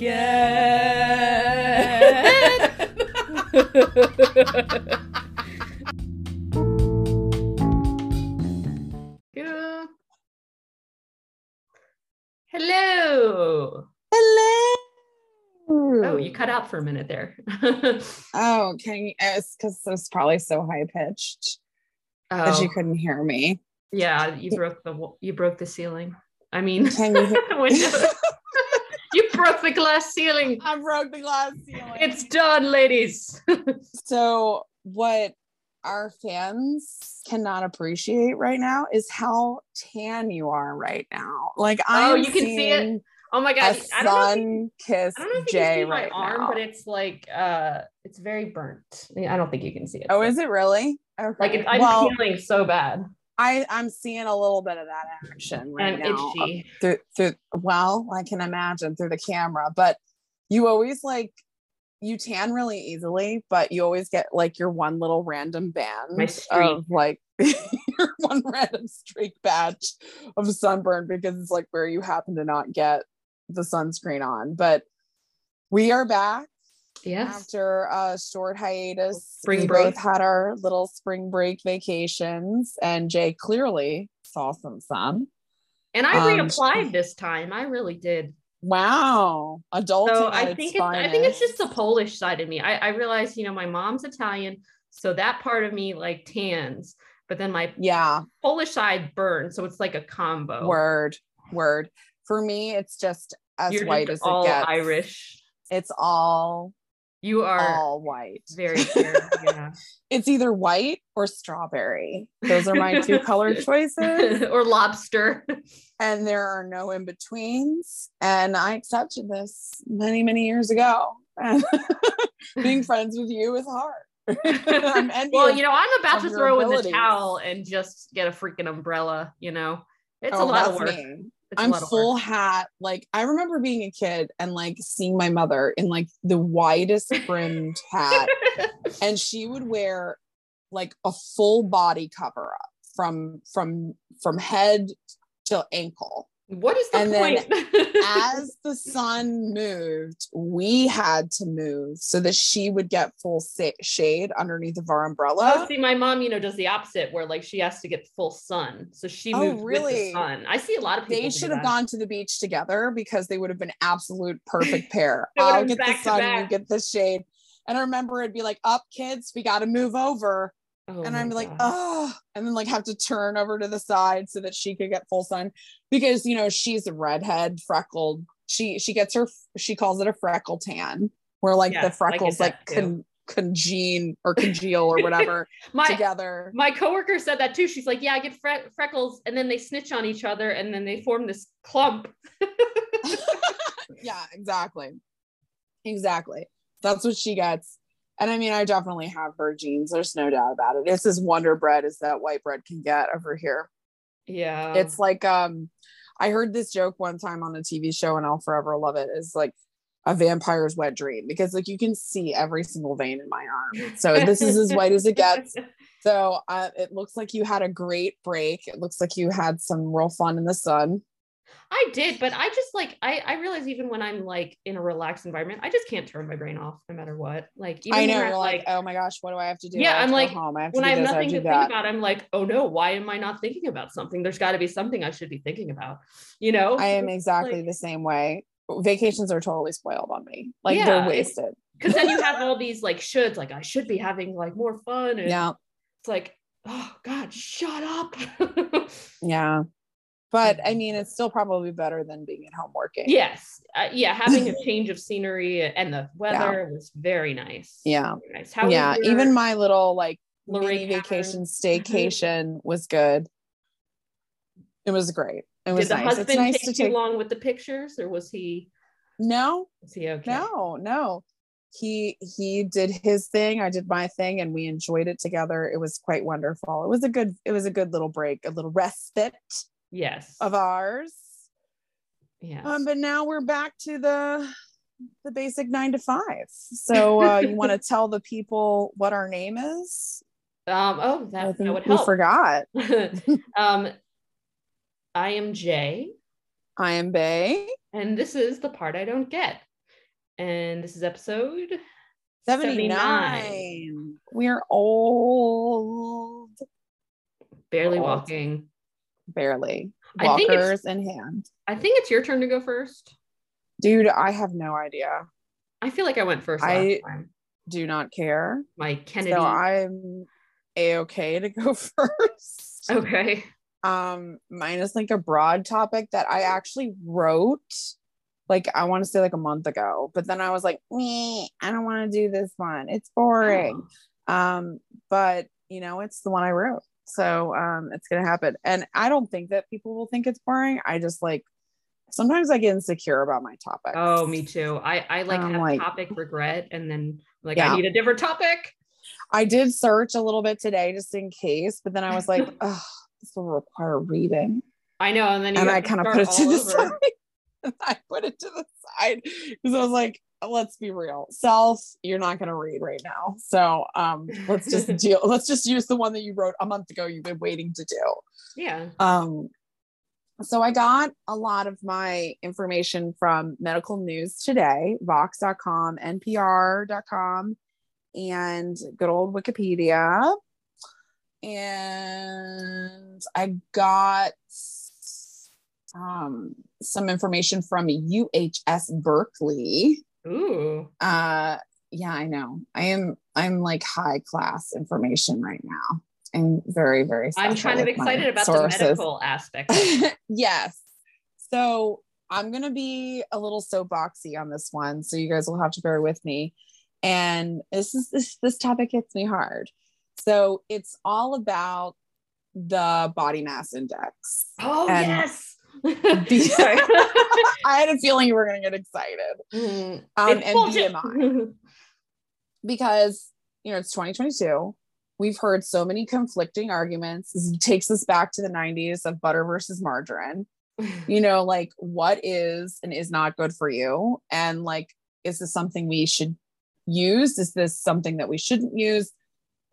Yeah. Hello. Hello. Oh, you cut out for a minute there. Oh, can you? Uh, it's because it was probably so high pitched that oh, you couldn't hear me. yeah, you broke the you broke the ceiling. I mean, Can you? Hear- broke the glass ceiling. I broke the glass ceiling. It's done, ladies. so what our fans cannot appreciate right now is how tan you are right now. Like I Oh, you can see it? oh my a god! I don't know. If you, sun kiss I don't know if you Jay can see my arm, now. but it's like uh, it's very burnt. I don't think you can see it. oh, but- is it really? Okay. like it, I'm well, feeling so bad I I'm seeing a little bit of that action right and now. Uh, itchy. through through well i can imagine through the camera but you always like you tan really easily but you always get like your one little random band of like your one random streak batch of sunburn because it's like where you happen to not get the sunscreen on but we are back Yes. after a short hiatus Spring we break. both had our little spring break vacations and jay clearly saw some sun And I Um, reapplied this time. I really did. Wow, adult. So I think it's, I think it's just the Polish side of me. I, I realized, you know, my mom's Italian, so that part of me like tans, but then my yeah. Polish side burns, so it's like a combo. Word, word. For me, it's just as You're white just as it all gets. Irish. It's all You are all white. very fair. Yeah. It's either white or strawberry. Those are my two color choices, or lobster. and there are no in betweens. And I accepted this many, many years ago. Being friends with you is hard. I'm well, you know, I'm about to throw in the towel and just get a freaking umbrella, you know. It's a Oh, lot of work. me. It's I'm full work. hat. Like I remember being a kid and like seeing my mother in like the widest brimmed hat, and she would wear like a full body cover up from from from head to ankle. What is the And then point? As the sun moved, we had to move so that she would get full sa- shade underneath of our umbrella. Oh, see, my mom, you know, does the opposite where like she has to get full sun. So she Oh, moves with the really? sun. I see a lot of people. They should have gone to the beach together because they would have been absolute perfect pair. I'll get the sun, you get the shade. And I remember it'd be like, up kids, we got to move over. Oh and I'm like, God. oh, and then like have to turn over to the side so that she could get full sun because you know she's a redhead, freckled. She she gets her she calls it a freckle tan, where like the freckles like too. con, congeal or congeal or whatever my together. my coworker said that too. She's like, yeah, I get fre- freckles, and then they snitch on each other, and then they form this clump. yeah, exactly. Exactly. That's what she gets. And I mean, I definitely have her genes. There's no doubt about it. It's as wonder bread as that white bread can get over here. Yeah, it's like um I heard this joke one time on a TV show and I'll forever love it. it. Is like a vampire's wet dream because like you can see every single vein in my arm. So this is as white as it gets. So uh, it looks like you had a great break. It looks like you had some real fun in the sun. I did, but I just like I I realize even when I'm like in a relaxed environment, I just can't turn my brain off no matter what. Like even I know you're like, oh my gosh, what do I have to do? Yeah, I'm like, home. I have when I have this, nothing I to think to do that. about, I'm like, oh no, why am I not thinking about something? There's got to be something I should be thinking about, you know? I am exactly Like- the same way. Vacations are totally spoiled on me. Like Yeah, they're wasted. Because then you have all these like shoulds, like I should be having like more fun, and Yeah. it's like, oh God, shut up. Yeah. But I mean, it's still probably better than being at home working. yes, uh, yeah, having a change of scenery and the weather was very nice. Yeah. Very nice. How yeah. your Even my little like Lorraine mini vacation staycation was good. It was great. It was Did the nice. husband It's nice take to too take. long with the pictures, or was he? No, Was he okay? no, no. He he did his thing. I did my thing, and we enjoyed it together. It was quite wonderful. It was a good. It was a good little break, a little respite Yes. of ours. yeah Um, but now we're back to the the basic nine to five. So uh, you want to tell the people what our name is? um. Oh, that, that would we forgot. um, I am Jay, I am Bay. and this is the part I don't get. And this is episode 79. We're old. Barely Old. walking. Barely. I think it's- Walkers in hand. I think it's your turn to go first. Dude, I have no idea. I feel like I went first last I- time. Do not care. My Kennedy. So I'm a okay to go first. okay. Um, mine is like a broad topic that I actually wrote like I want to say like a month ago, but then I was like, me, I don't want to do this one. It's boring. Um, but you know, it's the one I wrote. So um it's gonna happen. And I don't think that people will think it's boring. I just like sometimes I get insecure about my topic. Oh, me too. I I like I'm have like- topic regret, and then like Yeah. I need a different topic. I did search a little bit today just in case, but then I was like, oh, this will require reading. I know, and then you and I kind of put it to the side. I put it to the side because I was like, let's be real. Self, you're not gonna read right now. So um let's just deal, let's just use the one that you wrote a month ago you've been waiting to do. Yeah. Um so I got a lot of my information from medical news today, vox.com, npr.com, and good old Wikipedia. And I got um, some information from UHS Berkeley. Ooh. Uh, yeah, I know. I am. I'm like high class information right now. I'm very, very. I'm kind of excited about the medical aspect. yes. So I'm gonna be a little soapboxy on this one, so you guys will have to bear with me. And this is this this topic hits me hard. So it's all about the body mass index. Oh And- yes. Be- I had a feeling you were gonna get excited. Mm, Um, and bullshit. BMI because you know it's 2022. We've heard so many conflicting arguments. This takes us back to the 90s of butter versus margarine. you know, like what is and is not good for you. And like, is this something we should use? Is this something that we shouldn't use?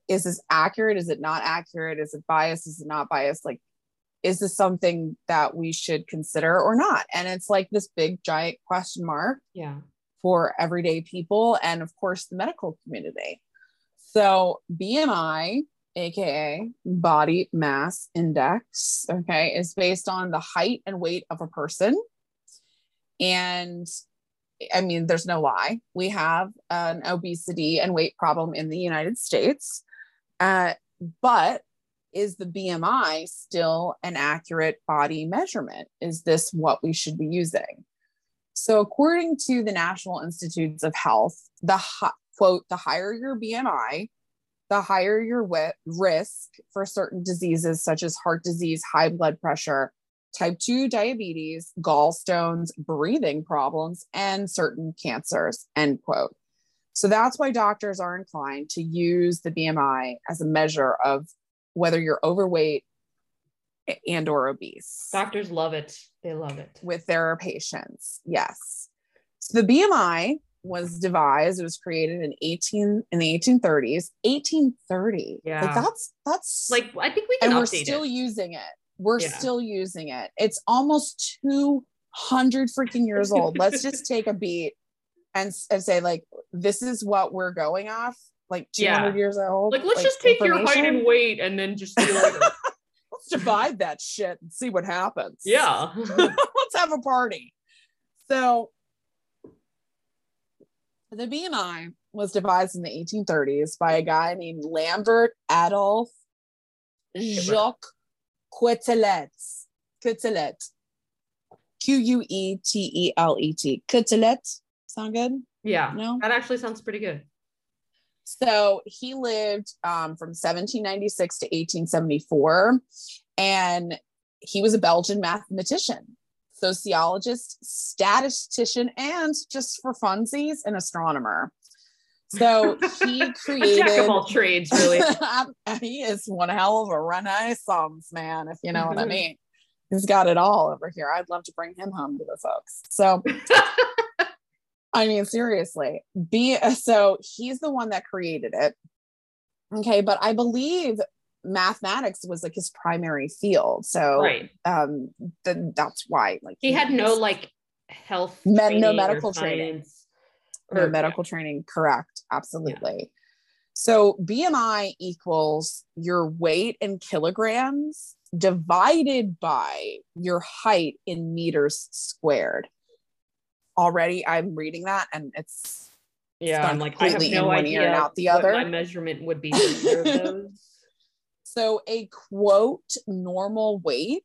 Is this accurate? Is it not accurate? Is it biased? Is it not biased? Like, is this something that we should consider or not? And it's like this big giant question mark yeah. for everyday people and of course the medical community. So BMI, aka body mass index, okay, is based on the height and weight of a person. And I mean, there's no lie. We have an obesity and weight problem in the United States. Uh, but is the BMI still an accurate body measurement? Is this what we should be using? So, according to the National Institutes of Health, the quote, the higher your BMI, the higher your risk for certain diseases such as heart disease, high blood pressure, type 2 diabetes, gallstones, breathing problems, and certain cancers, end quote. So that's why doctors are inclined to use the BMI as a measure of whether you're overweight and or obese Doctors love it. They love it. with their patients. Yes. So the BMI was devised, it was created in 18 in the 1830s. 1830. Yeah. Like that's that's Like I think we can and we're still it. using it. We're Yeah. still using it. It's almost 200 freaking years old. Let's just take a beat and, and say like this is what we're going off like 200 Yeah. years old. Like let's just take your height and weight and then just like Let's divide that shit and see what happens. yeah. let's have a party. So the BMI was devised in the 1830s by a guy named Lambert Adolphe Jacques Quetelet. Quetelet. Q U E T E L E T. Quetelet. Sound good? yeah. No? That actually sounds pretty good. So he lived um, from 1796 to 1874, and he was a Belgian mathematician, sociologist, statistician, and just for funsies, an astronomer. So he A jack created. of all trades, really. he is one hell of a renaissance man, if you know what I mean. He's got it all over here. I'd love to bring him home to the folks. So I mean, seriously, be so he's the one that created it. Okay, but I believe mathematics was like his primary field. So right. um then that's why like He had no like health Med- no medical training. science. no Or- medical training. Correct. Absolutely. So BMI equals your weight in kilograms divided by your height in meters squared. Already, I'm reading that and it's Yeah, I'm like I have completely in no one ear idea and out the other. my measurement would be. for either of those. So, a quote normal weight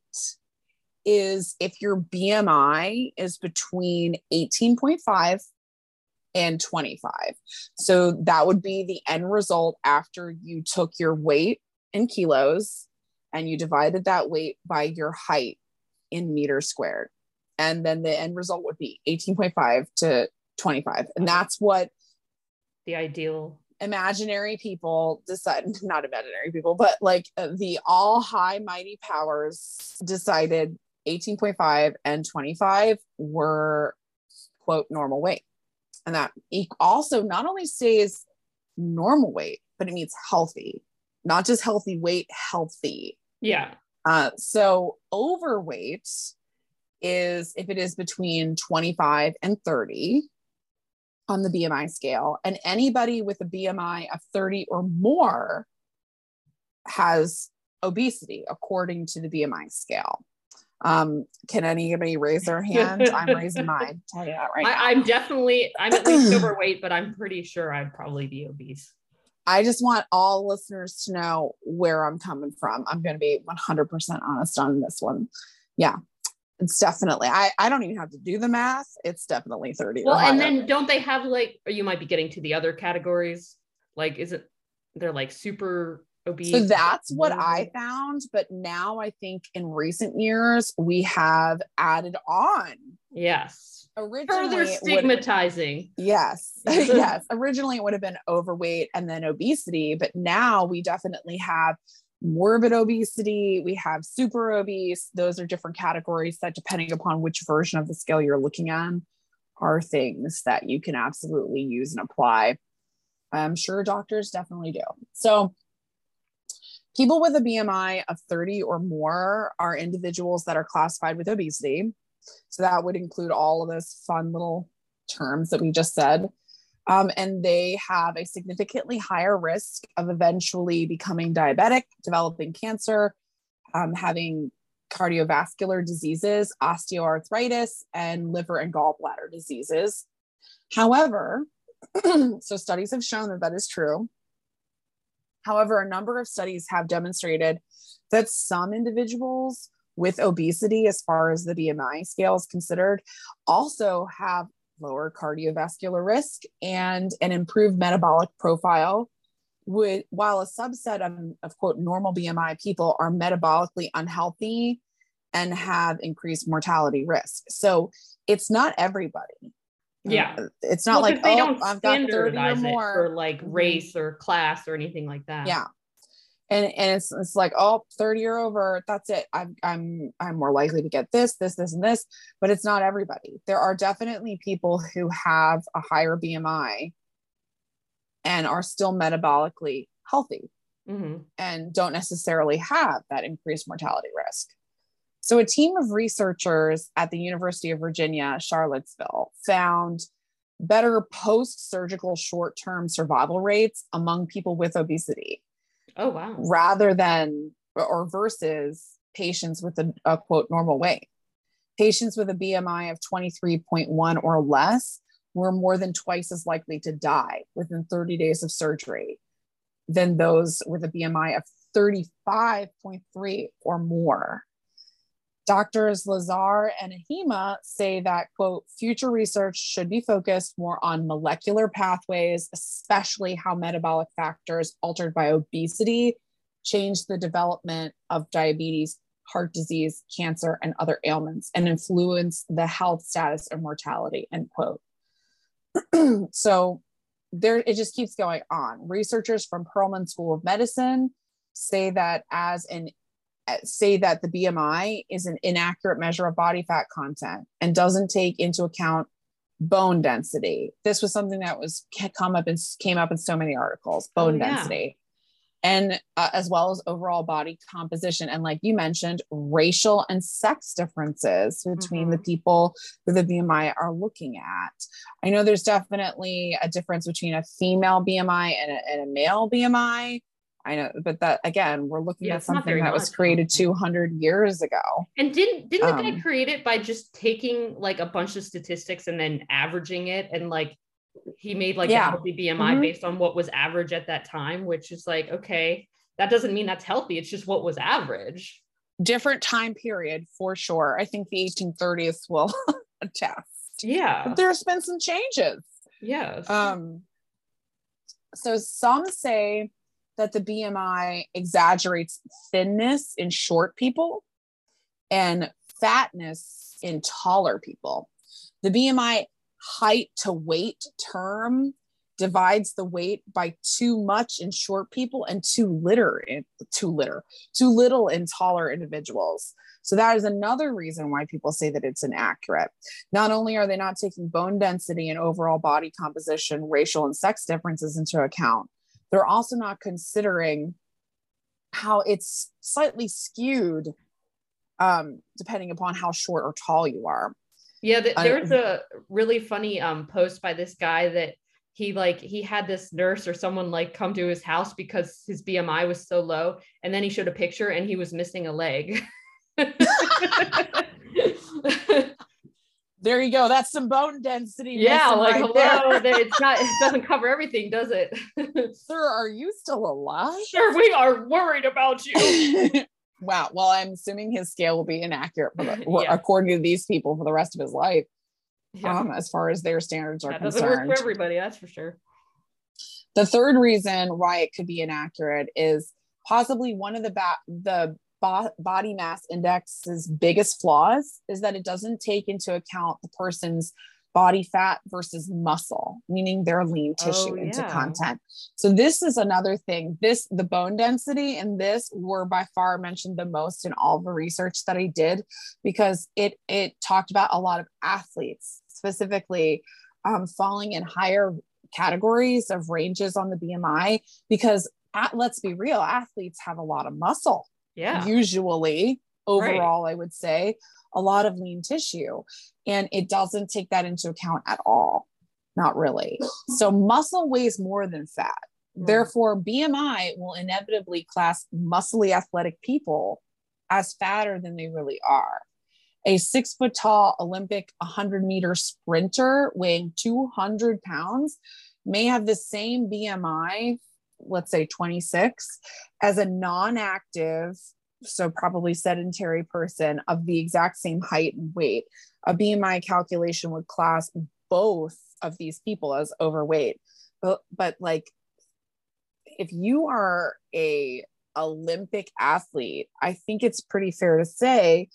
is if your BMI is between 18.5 and 25. So, that would be the end result after you took your weight in kilos and you divided that weight by your height in meters squared. And then the end result would be 18.5 to 25. And that's what the ideal. imaginary people decide not imaginary people but like uh, the all high mighty powers decided 18.5 and 25 were quote normal weight and that also not only stays normal weight but it means healthy not just healthy weight healthy Yeah. uh, so overweight is if it is between 25 and 30 on the BMI scale, and anybody with a BMI of 30 or more has obesity according to the BMI scale. Um, can anybody raise their hand? I'm raising mine. Tell you that right now. I, I'm definitely I'm at least overweight, but I'm pretty sure I'd probably be obese. I just want all listeners to know where I'm coming from. I'm going to be 100% honest on this one. Yeah, it's definitely, I, I don't even have to do the math. It's definitely 30. Well, and then don't they have like, or you might be getting to the other categories? Like, is it they're like super obese? so that's what. I found. But now I think in recent years, we have added on. Yes. Originally, Further stigmatizing. Yes. yes. Originally, it would have been overweight and then obesity, but now we definitely have morbid obesity. We have super obese. Those are different categories that, depending upon which version of the scale you're looking at, are things that you can absolutely use and apply. I'm sure doctors definitely do. So, people with a BMI of 30 or more are individuals that are classified with obesity. So, that would include all of those fun little terms that we just said. Um, and they have a significantly higher risk of eventually becoming diabetic, developing cancer, um, having cardiovascular diseases, osteoarthritis, and liver and gallbladder diseases. However, so studies have shown that that is true. However, a number of studies have demonstrated that some individuals with obesity, as far as the BMI scale is considered, also have lower cardiovascular risk and an improved metabolic profile would while a subset of, of quote normal bmi people are metabolically unhealthy and have increased mortality risk so it's not everybody Yeah. Uh, it's not Well, like they oh don't i've got 30 or more for like Mhm. race or class or anything like that. yeah and and it's it's like oh 30 or over that's it. I'm i'm i'm more likely to get this this this and this but it's not everybody. There are definitely people who have a higher bmi and are still metabolically healthy Mhm. and don't necessarily have that increased mortality risk. So a team of researchers at the university of virginia charlottesville found better post-surgical short-term survival rates among people with obesity Oh wow. rather than or versus patients with a, a quote normal weight. Patients with a BMI of 23.1 or less were more than twice as likely to die within 30 days of surgery than those with a BMI of 35.3 or more. Doctors Lazar and Ahima say that, quote, future research should be focused more on molecular pathways, especially how metabolic factors altered by obesity change the development of diabetes, heart disease, cancer, and other ailments and influence the health status and mortality, end quote. so there it just keeps going on. Researchers from Perelman School of Medicine say that as an say that the BMI is an inaccurate measure of body fat content and doesn't take into account bone density. This was something that was come up and came up in so many articles. Bone Oh, yeah. density. and uh, as well as overall body composition and like you mentioned racial and sex differences between mm-hmm. the people who the bmi are looking at i know there's definitely a difference between a female bmi and a, and a male bmi I know, but that again, we're looking yeah, at something that much. was created 200 years ago. And didn't didn't the guy um, create it by just taking like a bunch of statistics and then averaging it and like he made like yeah. a healthy BMI mm-hmm. based on what was average at that time, which is like, okay, that doesn't mean that's healthy. It's just what was average. Different time period for sure. I think the 1830s will attest. Yeah. But there's been some changes. Yes. Um, so some say that the BMI exaggerates thinness in short people and fatness in taller people. The BMI height to weight term divides the weight by too much in short people and too litter in too litter too little in taller individuals so that is another reason why people say that it's inaccurate not only are they not taking bone density and overall body composition racial and sex differences into account they're also not considering how it's slightly skewed um, depending upon how short or tall you are yeah, the, there was a really funny um post by this guy that he like he had this nurse or someone like come to his house because his BMI was so low, and then he showed a picture and he was missing a leg. there you go. That's some bone density. Yeah, like right hello. There. it's not. It doesn't cover everything, does it? Sir, are you still alive? Sir, we are worried about you. Wow. Well, I'm assuming his scale will be inaccurate the, yeah. according to these people for the rest of his life. Yeah. Um, as far as their standards are that concerned. Doesn't work for everybody, that's for sure. The third reason why it could be inaccurate is possibly one of the ba- the bo- body mass index's biggest flaws is that it doesn't take into account the person's body fat versus muscle, meaning their lean oh, tissue oh, yeah. into content. So this is another thing. This the bone density and this were by far mentioned the most in all the research that I did because it it talked about a lot of athletes specifically um, falling in higher categories of ranges on the BMI because at, let's be real, athletes have a lot of muscle. Yeah. Usually overall, right. I would say a lot of lean tissue. And it doesn't take that into account at all. Not really. So muscle weighs more than fat. Mm. Therefore bmi will inevitably class muscly athletic people as fatter than they really are. A six foot tall olympic 100 meter sprinter weighing 200 pounds may have the same bmi let's say 26 as a non-active so probably sedentary person of the exact same height and weight, a BMI calculation would class both of these people as overweight. But but like if you are a Olympic athlete, I think it's pretty fair to say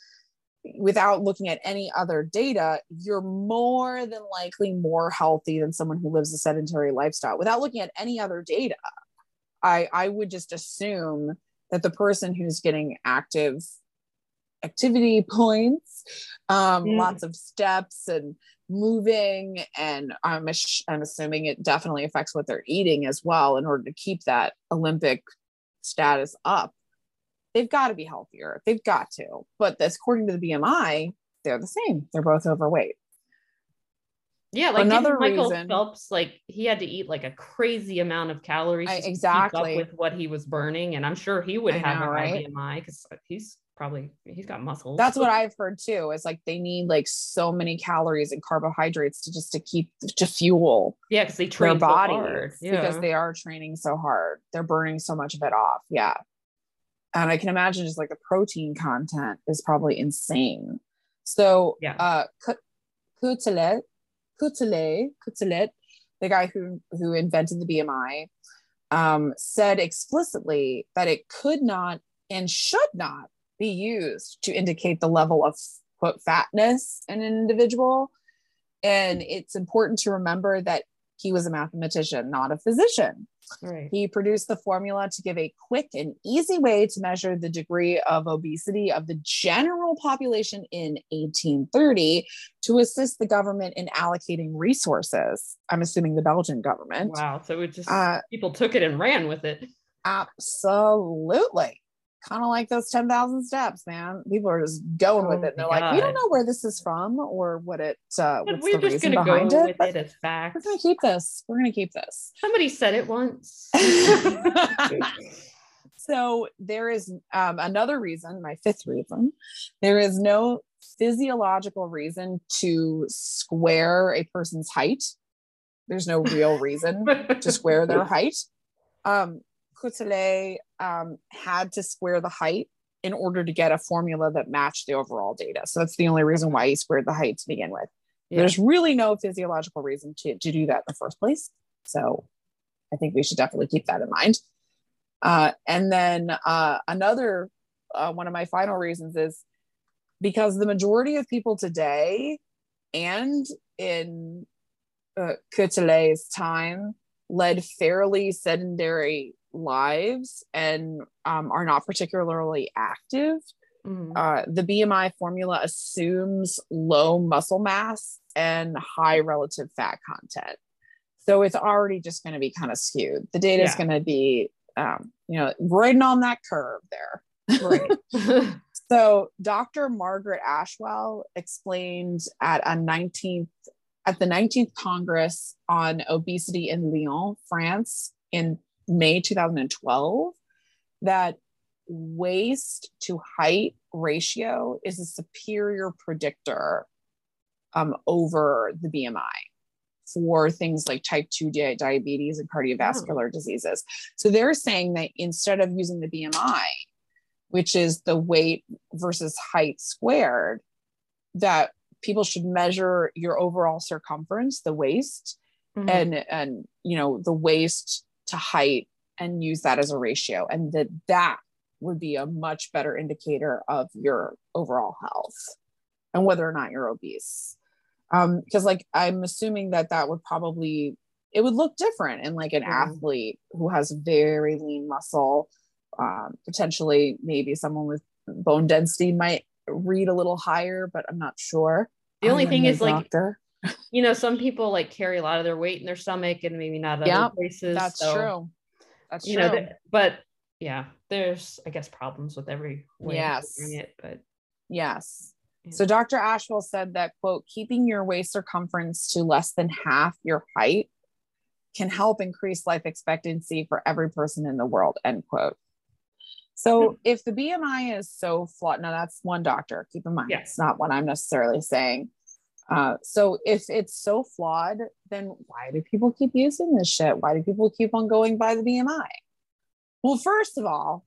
without looking at any other data, you're more than likely more healthy than someone who lives a sedentary lifestyle. Without looking at any other data, I, I would just assume that the person who's getting active activity points, um, mm. lots of steps and moving, and I'm, I'm assuming it definitely affects what they're eating as well in order to keep that Olympic status up. They've got to be healthier. They've got to. But according to the BMI, they're the same. They're both overweight. Yeah, like another Michael reason, Phelps, like he had to eat like a crazy amount of calories I, exactly with what he was burning, and I'm sure he would I have know, a right? BMI because he's probably he's got muscles. That's what I've heard too. Is like they need like so many calories and carbohydrates to just to keep to fuel. Yeah, because they train their bodies so yeah. because they are training so hard. They're burning so much of it off. Yeah, and I can imagine just like the protein content is probably insane. So yeah, uh, Quetelet Quetelet, Quetelet, the guy who who invented the BMI, um, said explicitly that it could not and should not be used to indicate the level of quote fatness in an individual. And it's important to remember that he was a mathematician, not a physician. Right. He produced the formula to give a quick and easy way to measure the degree of obesity of the general population in 1830 to assist the government in allocating resources. I'm assuming the Belgian government. Wow. So it just uh, people took it and ran with it. Absolutely. Kind of like those 10,000 steps, man. People are just going oh with it. And they're God. like, we don't know where this is from or what it, uh, what's we're the reason behind go it. it as fact. We're going to keep this. We're going to keep this. Somebody said it once. so there is um, another reason, my fifth reason. There is no physiological reason to square a person's height. There's no real reason to square their height. Um, um, had to square the height in order to get a formula that matched the overall data. So that's the only reason why he squared the height to begin with. Yeah. There's really no physiological reason to, to do that in the first place. So I think we should definitely keep that in mind. Uh, and then uh, another uh, one of my final reasons is because the majority of people today and in uh, Quetelet's time led fairly sedentary lives and um, are not particularly active. Mm-hmm. Uh, the BMI formula assumes low muscle mass and high relative fat content. So it's already just going to be kind of skewed. The data is yeah. going to be, um, you know, riding on that curve there. Right. so Dr. Margaret Ashwell explained at a 19th at the 19th Congress on obesity in Lyon, France, in May 2012, that waist to height ratio is a superior predictor um, over the BMI for things like type 2 di- diabetes and cardiovascular oh. diseases. So they're saying that instead of using the BMI, which is the weight versus height squared, that people should measure your overall circumference, the waist, mm-hmm. and and you know the waist to height, and use that as a ratio, and that that would be a much better indicator of your overall health and whether or not you're obese. Um, because like I'm assuming that that would probably it would look different in like an mm-hmm. athlete who has very lean muscle. Um, potentially, maybe someone with bone density might read a little higher, but I'm not sure. The only thing is doctor. like, you know, some people like carry a lot of their weight in their stomach and maybe not other yep, places. That's so, true. That's you true. know, but yeah, there's I guess problems with every way yes. of doing it, but yes. So Dr. Ashwell said that quote, keeping your waist circumference to less than half your height can help increase life expectancy for every person in the world, end quote. So hmm. if the BMI is so flawed, now that's one doctor, keep in mind, yes. it's not what I'm necessarily saying. Uh, so if it's so flawed, then why do people keep using this shit? Why do people keep on going by the BMI? Well, first of all,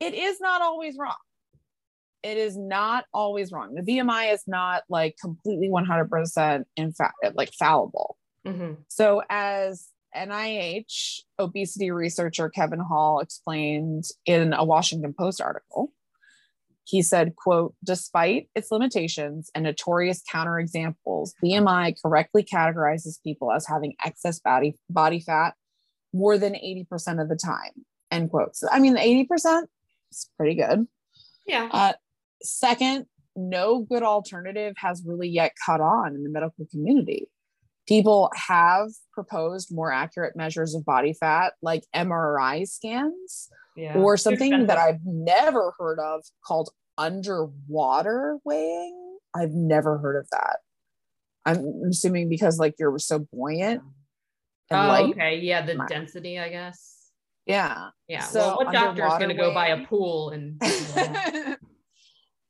it is not always wrong. It is not always wrong. The BMI is not like completely 100% in fact like fallible. Mm-hmm. So as NIH obesity researcher Kevin Hall explained in a Washington Post article. He said, quote, despite its limitations and notorious counterexamples, BMI correctly categorizes people as having excess body, body fat more than 80% of the time, end quote. So, I mean, 80% is pretty good. Yeah. Uh, second, no good alternative has really yet caught on in the medical community people have proposed more accurate measures of body fat like mri scans yeah. or something that i've never heard of called underwater weighing. I've never heard of that. I'm assuming because like you're so buoyant oh light. okay. Yeah the density i guess. Yeah. Yeah. So well, what doctor is going to go by a pool and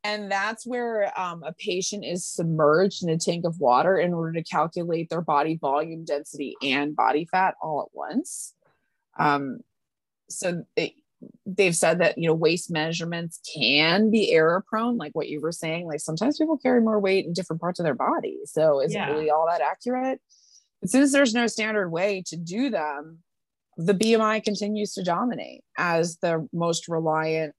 And that's where um, a patient is submerged in a tank of water in order to calculate their body volume, density, and body fat all at once. Um, so they, they've said that you know waist measurements can be error prone, like what you were saying. Like sometimes people carry more weight in different parts of their body, so is yeah. it really all that accurate? But since there's no standard way to do them, the BMI continues to dominate as the most reliant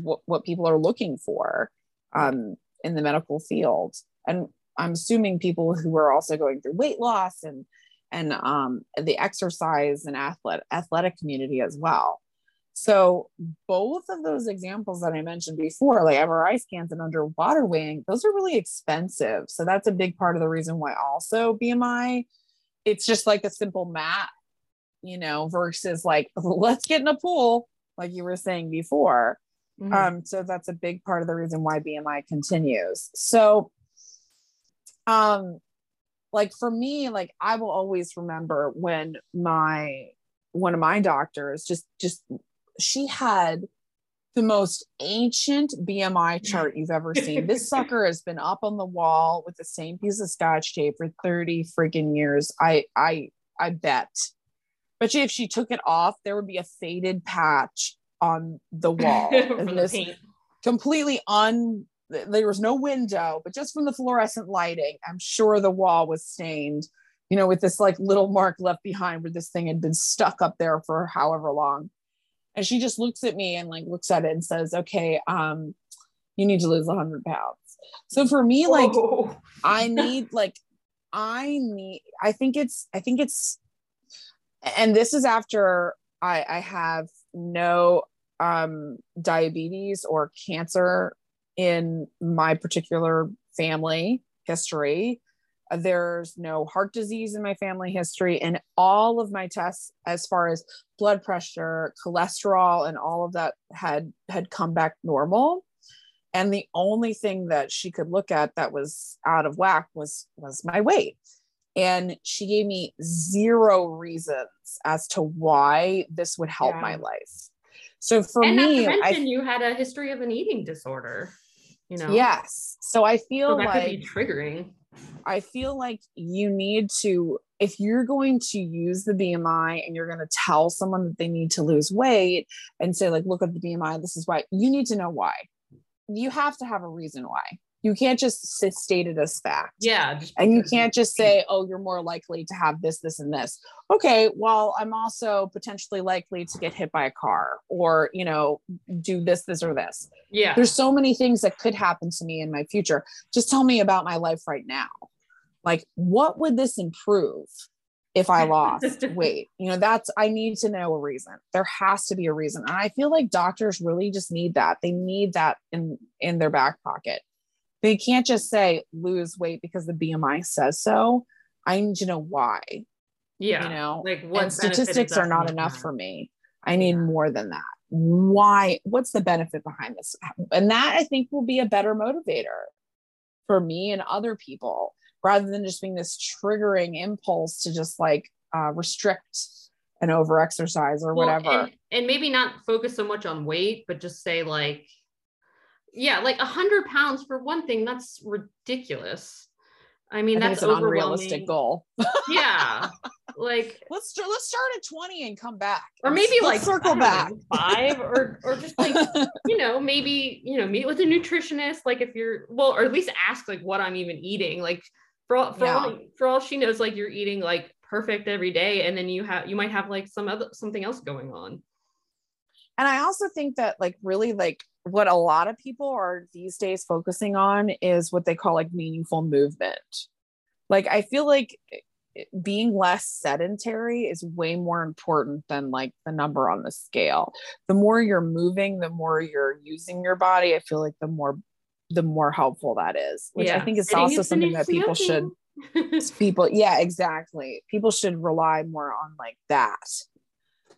what, what people are looking for um, in the medical field. And I'm assuming people who are also going through weight loss and and um, the exercise and athletic athletic community as well. So both of those examples that I mentioned before, like MRI scans and underwater weighing, those are really expensive. So that's a big part of the reason why also BMI, it's just like a simple math you know, versus like, let's get in a pool, like you were saying before. Mm-hmm. Um, so that's a big part of the reason why BMI continues. So, um, like for me, like I will always remember when my one of my doctors just just she had the most ancient BMI chart you've ever seen. this sucker has been up on the wall with the same piece of scotch tape for 30 freaking years. I I I bet. But if she took it off, there would be a faded patch on the wall. and this paint. completely un there was no window, but just from the fluorescent lighting, I'm sure the wall was stained, you know, with this like little mark left behind where this thing had been stuck up there for however long. And she just looks at me and like looks at it and says, okay, um, you need to lose 100 pounds. So for me, like, Whoa. I need, like, I need, I think it's, I think it's, and this is after I, I have no um, diabetes or cancer in my particular family history. There's no heart disease in my family history, and all of my tests, as far as blood pressure, cholesterol, and all of that, had had come back normal. And the only thing that she could look at that was out of whack was was my weight. And she gave me zero reasons as to why this would help yeah. my life. So for and me, not to mention I, you had a history of an eating disorder. You know. Yes. So I feel so like triggering. I feel like you need to, if you're going to use the BMI and you're going to tell someone that they need to lose weight and say, like, look at the BMI, this is why, you need to know why. You have to have a reason why you can't just state it as fact. Yeah. And you can't just say, oh, you're more likely to have this, this, and this. Okay, well, I'm also potentially likely to get hit by a car or, you know, do this, this, or this. Yeah. There's so many things that could happen to me in my future. Just tell me about my life right now. Like, what would this improve? if I lost weight. You know, that's I need to know a reason. There has to be a reason. And I feel like doctors really just need that. They need that in in their back pocket. They can't just say lose weight because the BMI says so. I need to know why. Yeah. You know, like what statistics are not enough for me. I need yeah. more than that. Why? What's the benefit behind this? And that I think will be a better motivator for me and other people rather than just being this triggering impulse to just like uh, restrict and over exercise or well, whatever. And, and maybe not focus so much on weight, but just say like, yeah, like a hundred pounds for one thing, that's ridiculous. I mean, I that's an unrealistic goal. yeah. Like let's let's start at 20 and come back. Or maybe let's, like circle back know, five or or just like, you know, maybe, you know, meet with a nutritionist. Like if you're well, or at least ask like what I'm even eating. Like for all for yeah. all for all she knows, like you're eating like perfect every day. And then you have you might have like some other something else going on. And I also think that like really like what a lot of people are these days focusing on is what they call like meaningful movement. Like I feel like being less sedentary is way more important than like the number on the scale. The more you're moving, the more you're using your body, I feel like the more the more helpful that is, which yeah. I think is also something that people should people yeah, exactly. People should rely more on like that.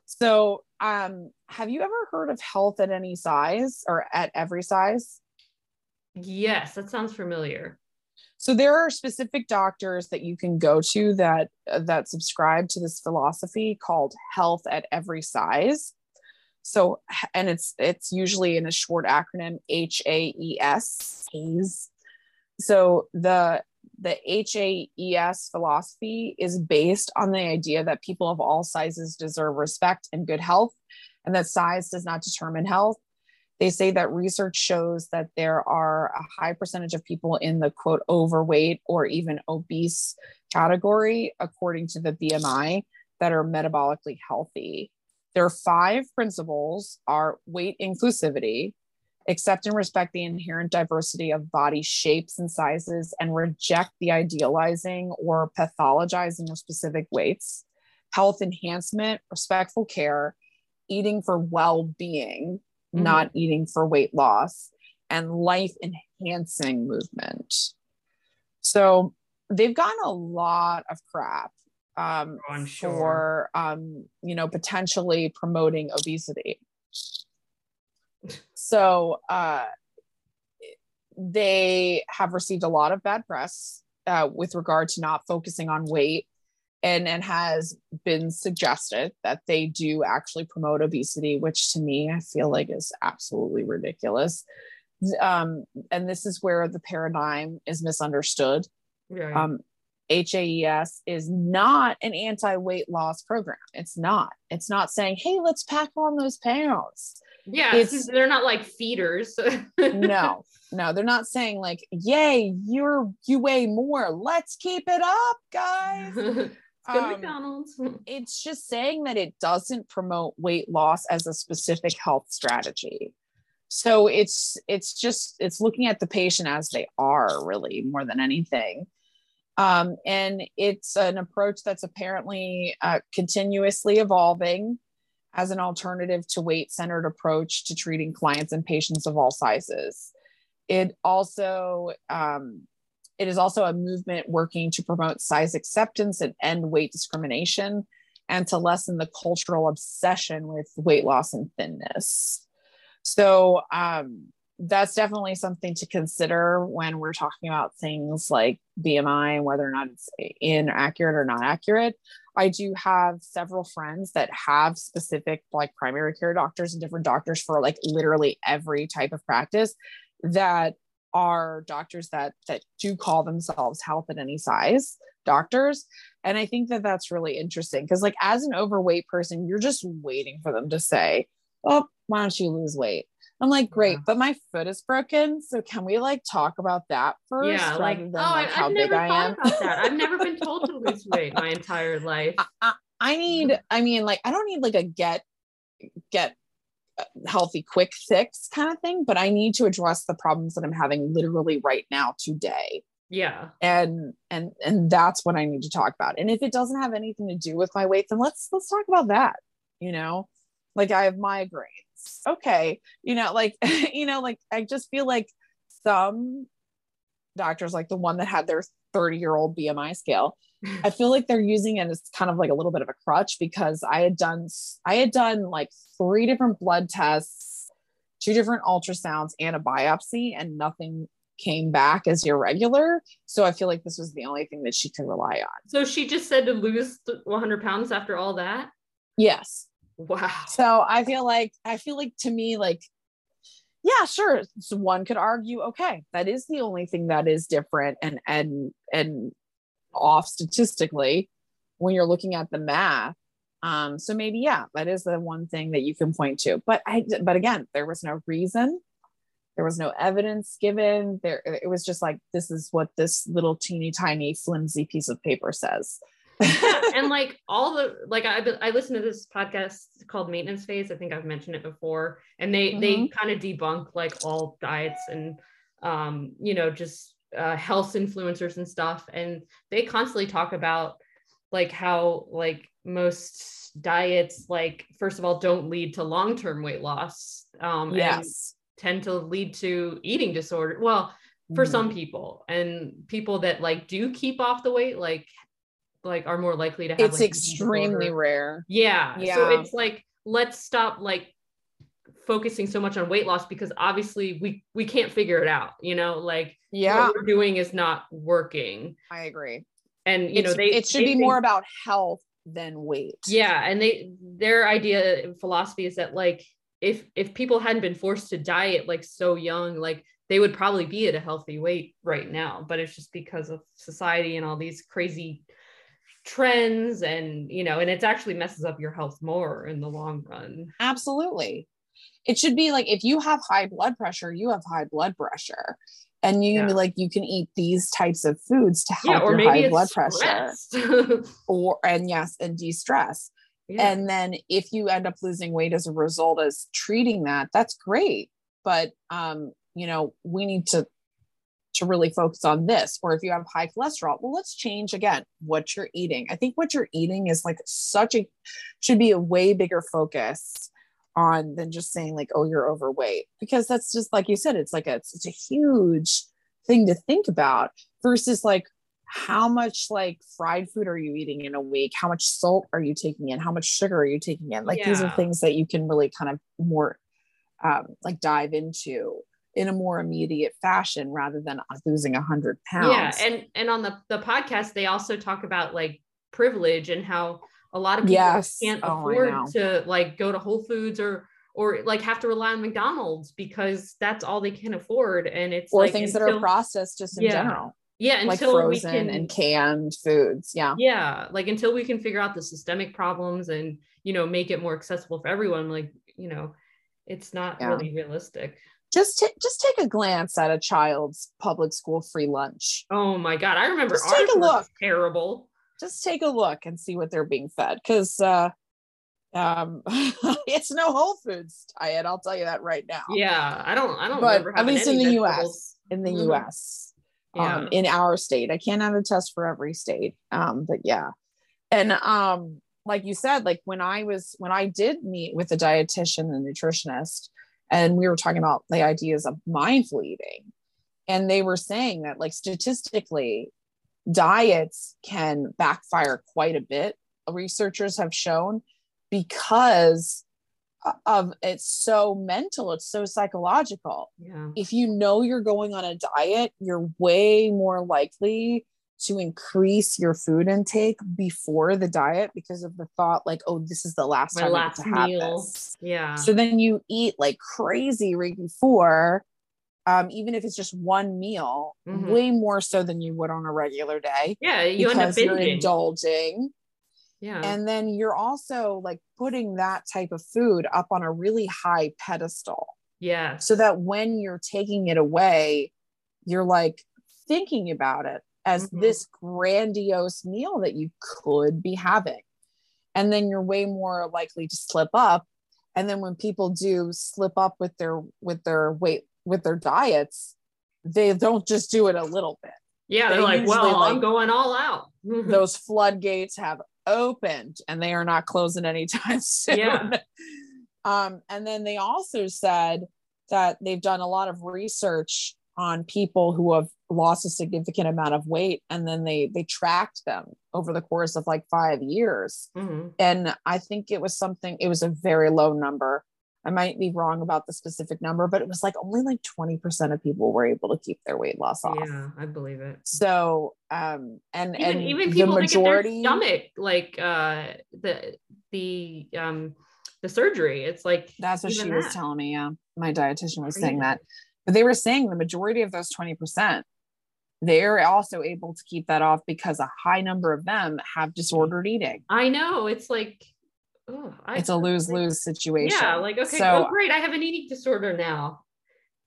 So um, have you ever heard of health at any size or at every size? Yes, that sounds familiar. So there are specific doctors that you can go to that uh, that subscribe to this philosophy called health at every size. So and it's it's usually in a short acronym H A E S. So the the HAES philosophy is based on the idea that people of all sizes deserve respect and good health, and that size does not determine health. They say that research shows that there are a high percentage of people in the quote overweight or even obese category, according to the BMI, that are metabolically healthy. Their five principles are weight inclusivity, accept and respect the inherent diversity of body shapes and sizes, and reject the idealizing or pathologizing of specific weights, health enhancement, respectful care, eating for well being, mm-hmm. not eating for weight loss, and life enhancing movement. So they've gotten a lot of crap um, oh, sure. for um, you know potentially promoting obesity. So uh, they have received a lot of bad press uh, with regard to not focusing on weight and it has been suggested that they do actually promote obesity which to me i feel like is absolutely ridiculous um, and this is where the paradigm is misunderstood right. um, HAES is not an anti weight loss program. It's not. It's not saying, hey, let's pack on those pounds. Yeah, it's, they're not like feeders. no, no, they're not saying like, yay, you're you weigh more. Let's keep it up, guys. um, McDonald's. it's just saying that it doesn't promote weight loss as a specific health strategy. So it's it's just it's looking at the patient as they are really more than anything. Um, and it's an approach that's apparently uh, continuously evolving as an alternative to weight centered approach to treating clients and patients of all sizes. It also um, it is also a movement working to promote size acceptance and end weight discrimination and to lessen the cultural obsession with weight loss and thinness. So um, that's definitely something to consider when we're talking about things like BMI and whether or not it's inaccurate or not accurate. I do have several friends that have specific like primary care doctors and different doctors for like literally every type of practice that are doctors that that do call themselves health at any size doctors and i think that that's really interesting because like as an overweight person you're just waiting for them to say oh why don't you lose weight I'm like, great, yeah. but my foot is broken. So can we like talk about that first? Yeah, like, oh, like I've big I am. About that. I've never been told to lose weight my entire life. I, I, I need, I mean, like, I don't need like a get, get healthy quick fix kind of thing, but I need to address the problems that I'm having literally right now today. Yeah. And and and that's what I need to talk about. And if it doesn't have anything to do with my weight, then let's let's talk about that. You know, like I have migraines. okay you know like you know like i just feel like some doctors like the one that had their 30 year old bmi scale. I feel like they're using it as kind of like a little bit of a crutch because i had done i had done like three different blood tests two different ultrasounds and a biopsy and nothing came back as irregular. So i feel like this was the only thing that she could rely on. So she just said to lose 100 pounds after all that? Yes. Wow. So I feel like I feel like to me like yeah, sure. So one could argue okay, that is the only thing that is different and and and off statistically when you're looking at the math. Um so maybe yeah, that is the one thing that you can point to. But I but again, there was no reason. There was no evidence given. There it was just like this is what this little teeny tiny flimsy piece of paper says and like all the like I I listened to this podcast called Maintenance Phase. I think I've mentioned it before, and they mm-hmm. they kind of debunk like all diets and um you know just uh, health influencers and stuff, and they constantly talk about like how like most diets like first of all don't lead to long term weight loss. Um, yes. tend to lead to eating disorder. Well, for mm. some people and people that like do keep off the weight like like are more likely to have it's like, extremely rare. Yeah yeah. so it's like let's stop like focusing so much on weight loss because obviously we we can't figure it out you know like yeah. what we're doing is not working. I agree. And you it's, know they it should they be more about health than weight. Yeah and they their idea philosophy is that like if if people hadn't been forced to diet like so young like they would probably be at a healthy weight right now but it's just because of society and all these crazy trends and you know and it's actually messes up your health more in the long run. Absolutely. It should be like if you have high blood pressure you have high blood pressure. And you yeah. like you can eat these types of foods to help yeah, your high blood pressure. or and yes and de-stress. Yeah. and then if you end up losing weight as a result of treating that that's great. But um you know we need to to really focus on this. Or if you have high cholesterol, well, let's change again what you're eating. I think what you're eating is like such a should be a way bigger focus on than just saying like, oh, you're overweight, because that's just like you said, it's like a it's a huge thing to think about versus like how much like fried food are you eating in a week how much salt are you taking in how much sugar are you taking in like yeah. these are things that you can really kind of more um, like dive into in a more immediate fashion rather than losing a hundred pounds yeah and and on the the podcast they also talk about like privilege and how a lot of people yes. can't oh, afford to like go to whole foods or or like have to rely on McDonald's because that's all they can afford. And it's or like things until, that are processed just in yeah. general. Yeah, until like frozen we can and canned foods. Yeah. Yeah. Like until we can figure out the systemic problems and you know make it more accessible for everyone, like, you know, it's not yeah. really realistic. Just t- just take a glance at a child's public school free lunch. Oh my god. I remember just take a look. terrible. Just take a look and see what they're being fed. Cause uh um it's no whole foods diet i'll tell you that right now yeah i don't i don't but at least in the us in the mm-hmm. us yeah. um in our state i can't have a test for every state um but yeah and um like you said like when i was when i did meet with a dietitian and nutritionist and we were talking about the ideas of mindful eating and they were saying that like statistically diets can backfire quite a bit researchers have shown because of it's so mental it's so psychological yeah. if you know you're going on a diet you're way more likely to increase your food intake before the diet because of the thought like oh this is the last My time last I get to meal. have this yeah so then you eat like crazy right before um, even if it's just one meal, mm-hmm. way more so than you would on a regular day. Yeah, you end up binging. you're indulging yeah. And then you're also like putting that type of food up on a really high pedestal. Yeah. So that when you're taking it away, you're like thinking about it as mm-hmm. this grandiose meal that you could be having. And then you're way more likely to slip up. And then when people do slip up with their with their weight with their diets, they don't just do it a little bit. Yeah, they're they like, well, like, I'm going all out. those floodgates have opened and they are not closing anytime soon. Yeah. um, and then they also said that they've done a lot of research on people who have lost a significant amount of weight and then they they tracked them over the course of like five years mm-hmm. and i think it was something it was a very low number I might be wrong about the specific number, but it was like only like 20% of people were able to keep their weight loss off. Yeah, I believe it. So um and even, and even people the majority stomach like uh the the um the surgery. It's like that's what she that. was telling me. Yeah. My dietitian was saying that. But they were saying the majority of those 20%, they're also able to keep that off because a high number of them have disordered eating. I know. It's like I, it's a lose lose situation. Yeah, like okay, so, oh great, I have an eating disorder now.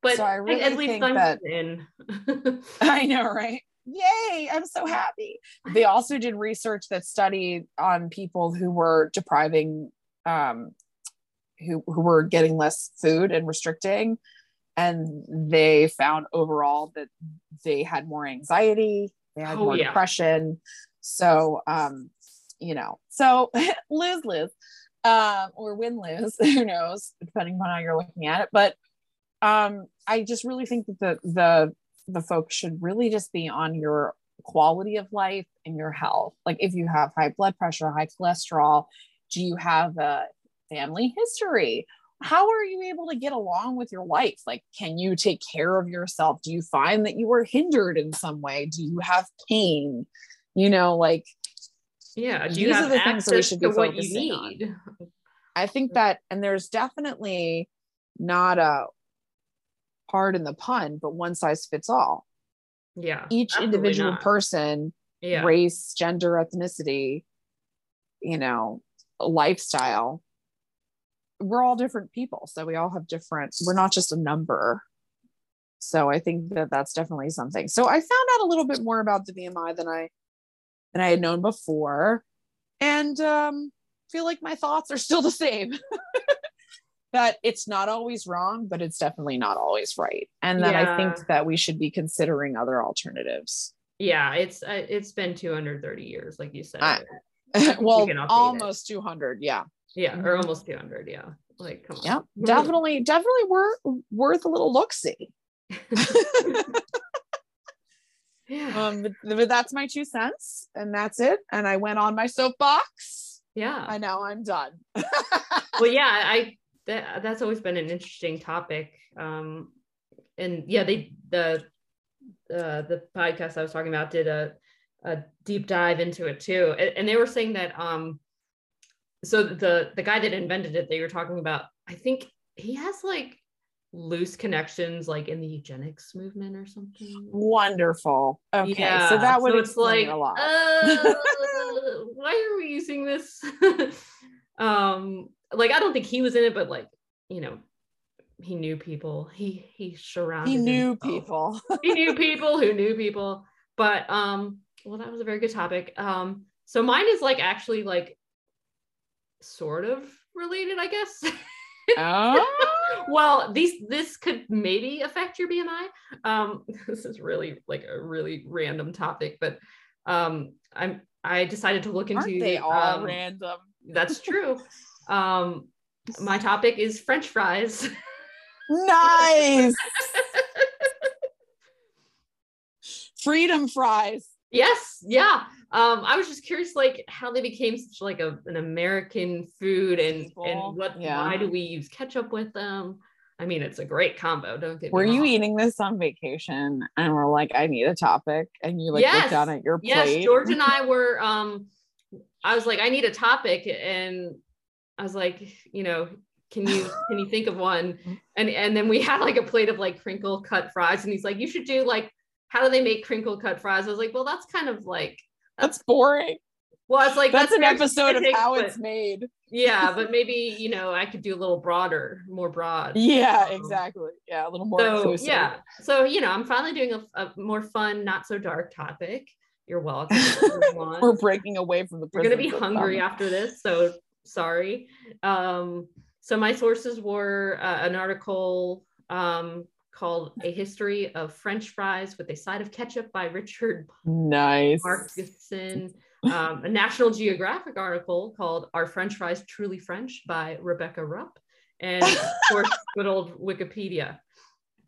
But so I really at least think I'm that, in. I know, right? Yay, I'm so happy. They also did research that studied on people who were depriving um who who were getting less food and restricting and they found overall that they had more anxiety, they had oh, more yeah. depression. So um you know, so lose lose, um, or win lose, who knows, depending on how you're looking at it. But um, I just really think that the the the folks should really just be on your quality of life and your health. Like if you have high blood pressure, high cholesterol, do you have a family history? How are you able to get along with your life? Like, can you take care of yourself? Do you find that you were hindered in some way? Do you have pain? You know, like yeah do these are the things that we should be focusing on i think that and there's definitely not a part in the pun but one size fits all yeah each individual not. person yeah. race gender ethnicity you know lifestyle we're all different people so we all have different we're not just a number so i think that that's definitely something so i found out a little bit more about the bmi than i than I had known before. And um, feel like my thoughts are still the same. that it's not always wrong, but it's definitely not always right. And that yeah. I think that we should be considering other alternatives. Yeah, it's uh, it's been 230 years, like you said. I, well, almost it. 200, yeah. Yeah, or almost 200, yeah. Like, come on. Yeah, definitely, definitely worth worth a little look see. Yeah. Um, but, but that's my two cents, and that's it. And I went on my soapbox. Yeah. I know I'm done. well, yeah, I that, that's always been an interesting topic. Um, and yeah, they the uh, the podcast I was talking about did a a deep dive into it too, and, and they were saying that um, so the the guy that invented it, they were talking about. I think he has like loose connections like in the eugenics movement or something. Wonderful. Okay. Yeah. So that would so it's like a lot. uh, why are we using this? um like I don't think he was in it, but like, you know, he knew people. He he surrounded He knew himself. people. he knew people who knew people. But um well that was a very good topic. Um so mine is like actually like sort of related, I guess. oh. well, these this could maybe affect your BMI. Um, this is really like a really random topic, but um, I'm I decided to look into. Aren't they all um, random? That's true. um, my topic is French fries. Nice. Freedom fries. Yes. Yeah um, I was just curious, like how they became such like a, an American food, and and what yeah. why do we use ketchup with them? I mean, it's a great combo. Don't get. Me. Were you eating this on vacation, and we're like, I need a topic, and you like yes. looked down at your plate? Yes, George and I were. Um, I was like, I need a topic, and I was like, you know, can you can you think of one? And and then we had like a plate of like crinkle cut fries, and he's like, you should do like, how do they make crinkle cut fries? I was like, well, that's kind of like that's boring. Well, it's like that's, that's an episode of how it's made. yeah, but maybe you know I could do a little broader, more broad. Yeah, um, exactly. Yeah, a little more. So inclusive. yeah, so you know I'm finally doing a, a, more fun, not so dark topic. You're welcome. We're breaking away from the. We're gonna be hungry after this, so sorry. Um, so my sources were uh, an article um, called A History of French Fries with a Side of Ketchup by Richard nice. Markuson. Um, a National Geographic article called Are French Fries Truly French by Rebecca Rupp. And of course, good old Wikipedia.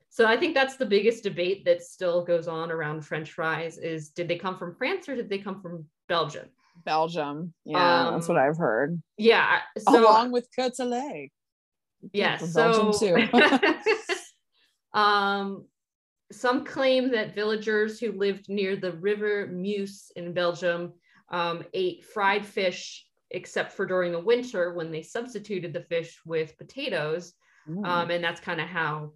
So I think that's the biggest debate that still goes on around French fries is did they come from France or did they come from Belgium? Belgium. Yeah, um, that's what I've heard. Yeah. So, Along with Côte Yes. so, Belgium too. Um, some claim that villagers who lived near the River Meuse in Belgium um, ate fried fish, except for during the winter when they substituted the fish with potatoes. Um, and that's kind of how,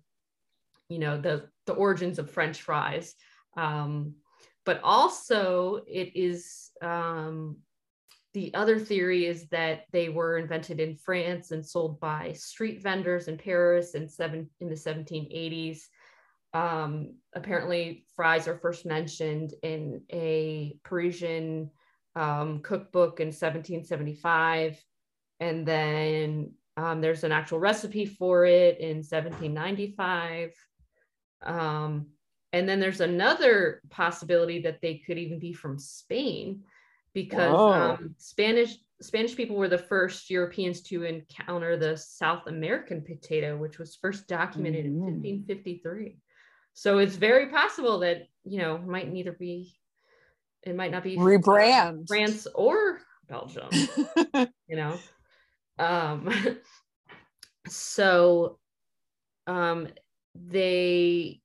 you know, the, the origins of French fries. Um, but also, it is um, the other theory is that they were invented in France and sold by street vendors in Paris in seven in the 1780s. Um, apparently, fries are first mentioned in a Parisian um, cookbook in 1775, and then um, there's an actual recipe for it in 1795. Um, and then there's another possibility that they could even be from Spain because um, Spanish Spanish people were the first Europeans to encounter the South American potato, which was first documented mm-hmm. in 1553. So it's very possible that you know might neither be it might not be rebrand France or Belgium. you know, um, so um, they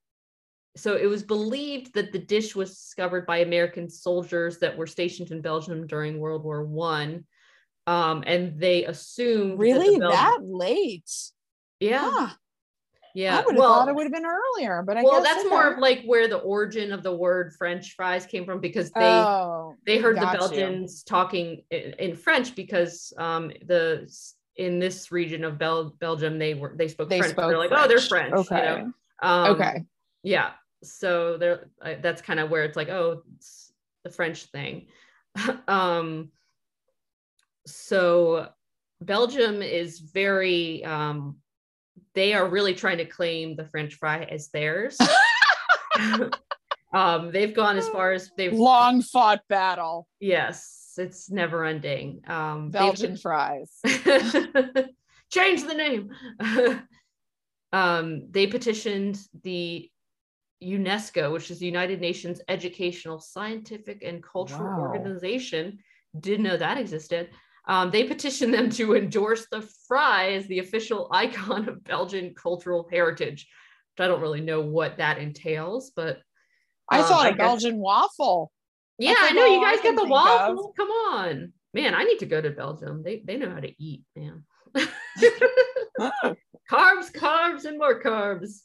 so it was believed that the dish was discovered by American soldiers that were stationed in Belgium during World War One, um, and they assumed really that, Belgium- that late. Yeah, huh. yeah. I would have well, thought it would have been earlier, but I well, that's more of like where the origin of the word French fries came from because they oh, they heard the Belgians you. talking in, in, French because um, the in this region of Bel- Belgium they were they spoke they French. Spoke they're like, French. oh, they're French. Okay. You know? um, okay. Yeah so there uh, that's kind of where it's like oh it's the french thing. Um so belgium is very um they are really trying to claim the french fry as theirs. Um they've gone as far as they've long fought battle. Yes it's never ending. Um belgian fries. Change the name. Um they petitioned the UNESCO, which is the United Nations Educational, Scientific, and Cultural wow. Organization. Didn't know that existed. Um, they petitioned them to endorse the fry as the official icon of Belgian cultural heritage. Which I don't really know what that entails, but I um, thought a Belgian waffle. Yeah, I know you guys get the waffle. Of. Come on, man! I need to go to Belgium. They they know how to eat, man. carbs, carbs, and more carbs.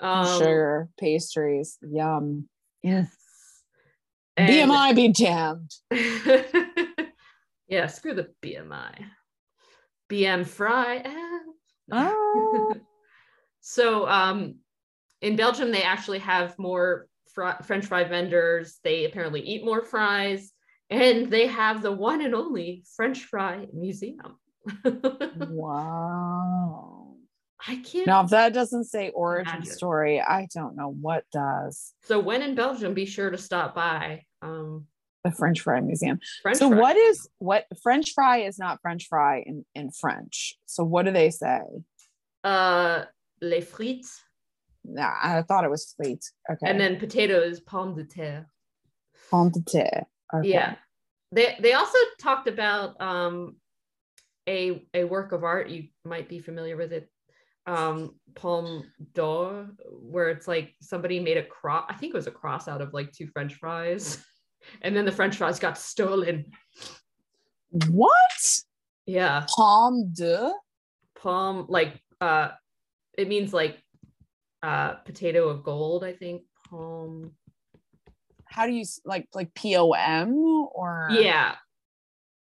Um, Sugar, pastries, yum. Yes. And, BMI be damned. yeah, screw the BMI. BM fry. Oh. so um, in Belgium, they actually have more fr- French fry vendors. They apparently eat more fries, and they have the one and only French fry museum. wow. I can't. Now, if that doesn't say origin imagine. story, I don't know what does. So, when in Belgium, be sure to stop by um, the French Fry Museum. French so, fry. what is what French fry is not French fry in, in French. So, what do they say? Uh, les frites. Nah, I thought it was frites. Okay. And then potatoes, pomme de terre. Pomme de terre. Okay. Yeah. They they also talked about um a a work of art you might be familiar with it um palme d'or where it's like somebody made a cross i think it was a cross out of like two french fries and then the french fries got stolen. What? Yeah. Palme de? Palm like uh it means like uh potato of gold i think. Palm. How do you like like p-o-m or? Yeah.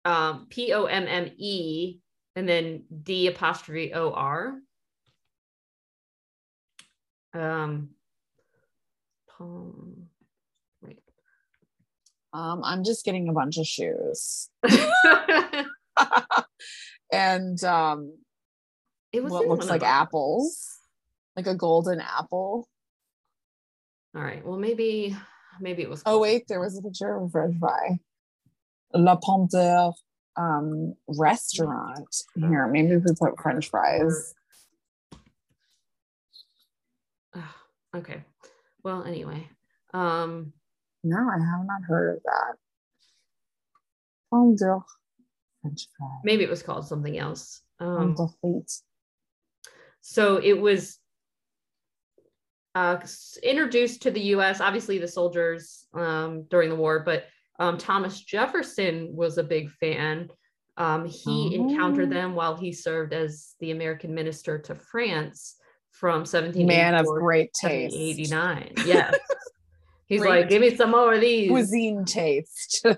Um, P O M M E and then D apostrophe O R. Um, palm. Wait. Um, I'm just getting a bunch of shoes. and um, it was what looks like apples, like a golden apple. All right. Well, maybe, maybe it was. Oh wait, there was a picture of a French fry. La Pomme d'Or um, restaurant here. Maybe we put French fries. Okay. Well, anyway. Um, no, I have not heard of that. Pomme French fry. Maybe it was called something else. Um, so it was uh, introduced to the U.S. Obviously, the soldiers um, during the war, but um, Thomas Jefferson was a big fan. Um, he oh. encountered them while he served as the American minister to France from 17 man of great taste. 89 yes. He's great like give me some more of these. cuisine taste.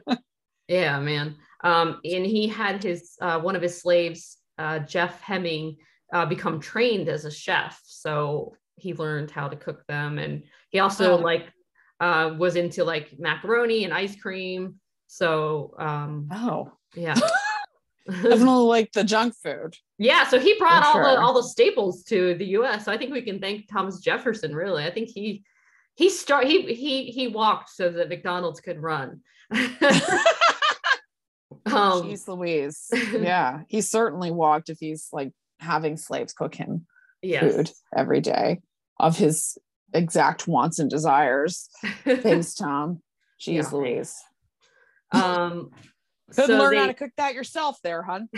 Yeah man. Um, and he had his uh, one of his slaves uh, jeff hemming uh, become trained as a chef. So he learned how to cook them. And he also oh. like uh, was into like macaroni and ice cream. So, um, oh, yeah. Definitely like the junk food. Yeah, so he brought all sure. the all the staples to the U.S. So I think we can thank Thomas Jefferson. Really, I think he he start he he he walked so that McDonald's could run. um, Jeez Louise. Yeah, he certainly walked if he's like having slaves cook him yes. food every day of his exact wants and desires. Thanks, Tom. Jeez yeah. Louise. Um, could so learn they... how to cook that yourself there, hun.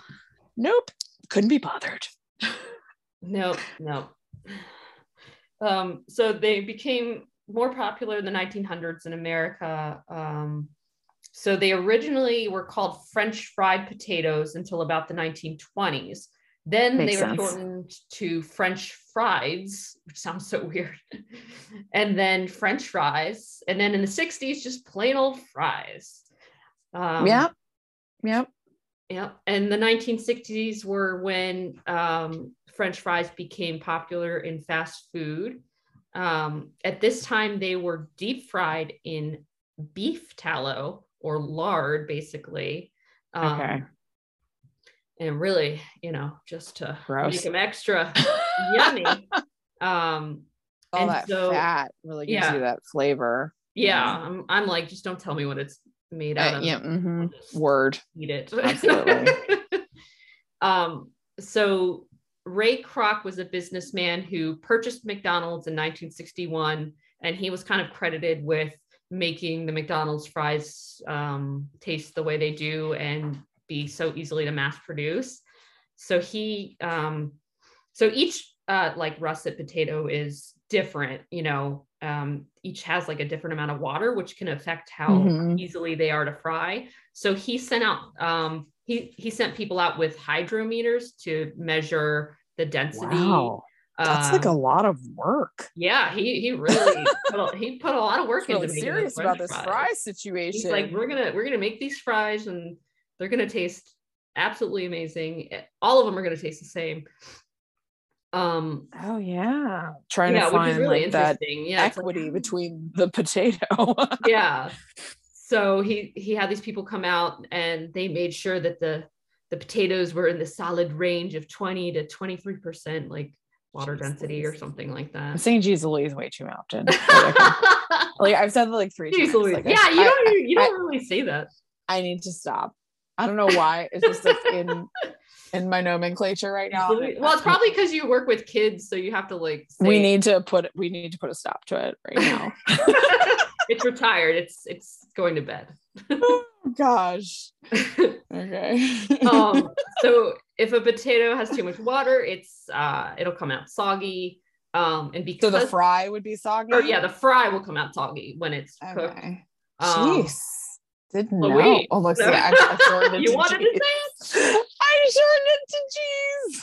nope. Couldn't be bothered. nope, nope. Um, so they became more popular in the 1900s in America. Um, so they originally were called French fried potatoes until about the 1920s. Then Makes they were sense. shortened to French fries, which sounds so weird. and then French fries. And then in the 60s, just plain old fries. Um, yep. Yep. Yep. And the 1960s were when um, French fries became popular in fast food. Um, at this time, they were deep fried in beef tallow or lard, basically. Um, okay and really, you know, just to Gross. make them extra yummy. Um, all that so, fat really gives yeah. you that flavor. Yeah, I'm, I'm like, just don't tell me what it's made out uh, of. Yeah, mm-hmm. word. Eat it. Absolutely. um, so Ray Kroc was a businessman who purchased McDonald's in 1961, and he was kind of credited with making the McDonald's fries um, taste the way they do and be so easily to mass produce. So he, um, so each uh, like russet potato is different, you know, um, each has like a different amount of water, which can affect how mm-hmm. easily they are to fry. So he sent out, um, he, he sent people out with hydrometers to measure the density. Wow. That's um, like a um, lot of work. Yeah, he he really put a, he put a lot of work into really serious about this fries. fry situation. He's like, we're gonna we're gonna make these fries and they're gonna taste absolutely amazing. All of them are gonna taste the same. Um. Oh yeah, trying yeah, to find really like that yeah, equity like, between the potato. yeah. So he he had these people come out and they made sure that the the potatoes were in the solid range of 20 to 23 percent like water Jeez density Louise. or something like that. I'm saying geez Louise way too often. like I've said that like three times. Like, yeah, I, you don't I, you don't I, really say that. I need to stop. I don't know why. It's just like in in my nomenclature right now. Well, it's probably because you work with kids, so you have to like. Say, we need to put we need to put a stop to it right now. it's retired. It's it's going to bed. oh gosh. okay. um. So if a potato has too much water, it's uh it'll come out soggy. Um, and because so the fry would be soggy. Or yeah, the fry will come out soggy when it's okay. cooked. Um, Jeez. Didn't oh, know. Wait. Oh, look, see, I, I shortened it you to wanted cheese. to say it? I shortened it to cheese.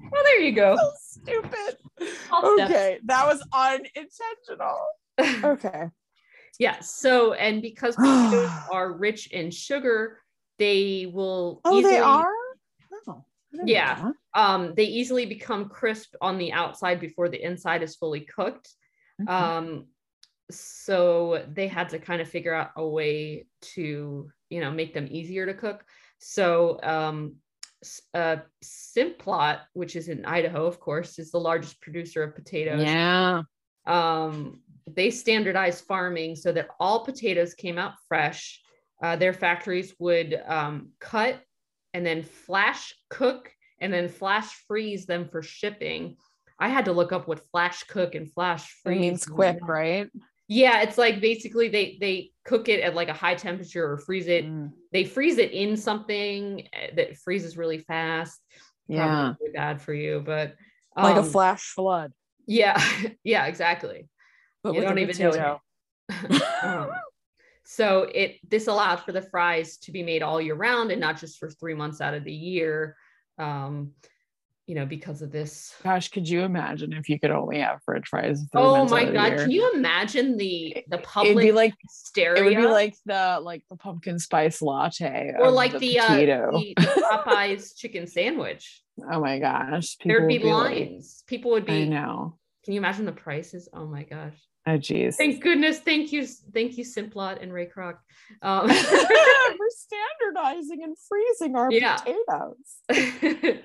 well, there you go. So stupid. All okay, steps. that was unintentional. Okay. yeah. So, and because potatoes are rich in sugar, they will. Oh, easily, they are. Oh, yeah. Um, they easily become crisp on the outside before the inside is fully cooked. Mm-hmm. Um, so they had to kind of figure out a way to, you know, make them easier to cook. So um, uh, Simplot, which is in Idaho, of course, is the largest producer of potatoes. Yeah. Um, they standardized farming so that all potatoes came out fresh. Uh, their factories would um, cut and then flash cook and then flash freeze them for shipping. I had to look up what flash cook and flash freeze means quick, right? Yeah, it's like basically they they cook it at like a high temperature or freeze it. Mm. They freeze it in something eh, that freezes really fast. Yeah, really bad for you, but um, like a um, flash flood. Yeah, yeah, exactly. But you don't even know um, so it this allowed for the fries to be made all year round and not just for three months out of the year. Um, you know, because of this. Gosh, could you imagine if you could only have French fries? Oh my god, can you imagine the the public It'd be like hysteria? It would be like the like the pumpkin spice latte, or like the, the, uh, the, Popeyes chicken sandwich. Oh my gosh, there'd be lines. Like, People would be. I know. Can you imagine the prices? Oh my gosh. Oh geez. Thank goodness. Thank you. Thank you, Simplot and Ray Kroc. Um, We're standardizing and freezing our yeah. potatoes.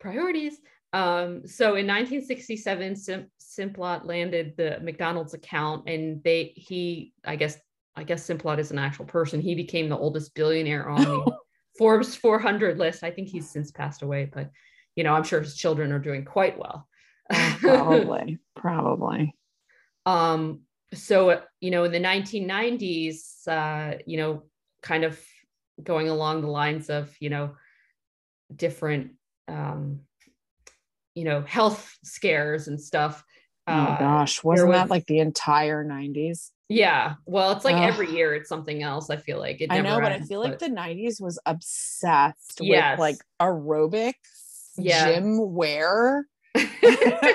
Priorities. Um, so in 1967, Sim- Simplot landed the McDonald's account, and they he I guess I guess Simplot is an actual person. He became the oldest billionaire on the Forbes 400 list. I think he's since passed away, but you know I'm sure his children are doing quite well. probably, probably. Um, so, you know, in the 1990s, uh, you know, kind of going along the lines of, you know, different, um, you know, health scares and stuff. Oh uh, gosh, wasn't was, that like the entire 90s? Yeah. Well, it's like Ugh. every year it's something else. I feel like it. I know, but I feel but... like the 90s was obsessed yes. with like aerobics, yeah. gym wear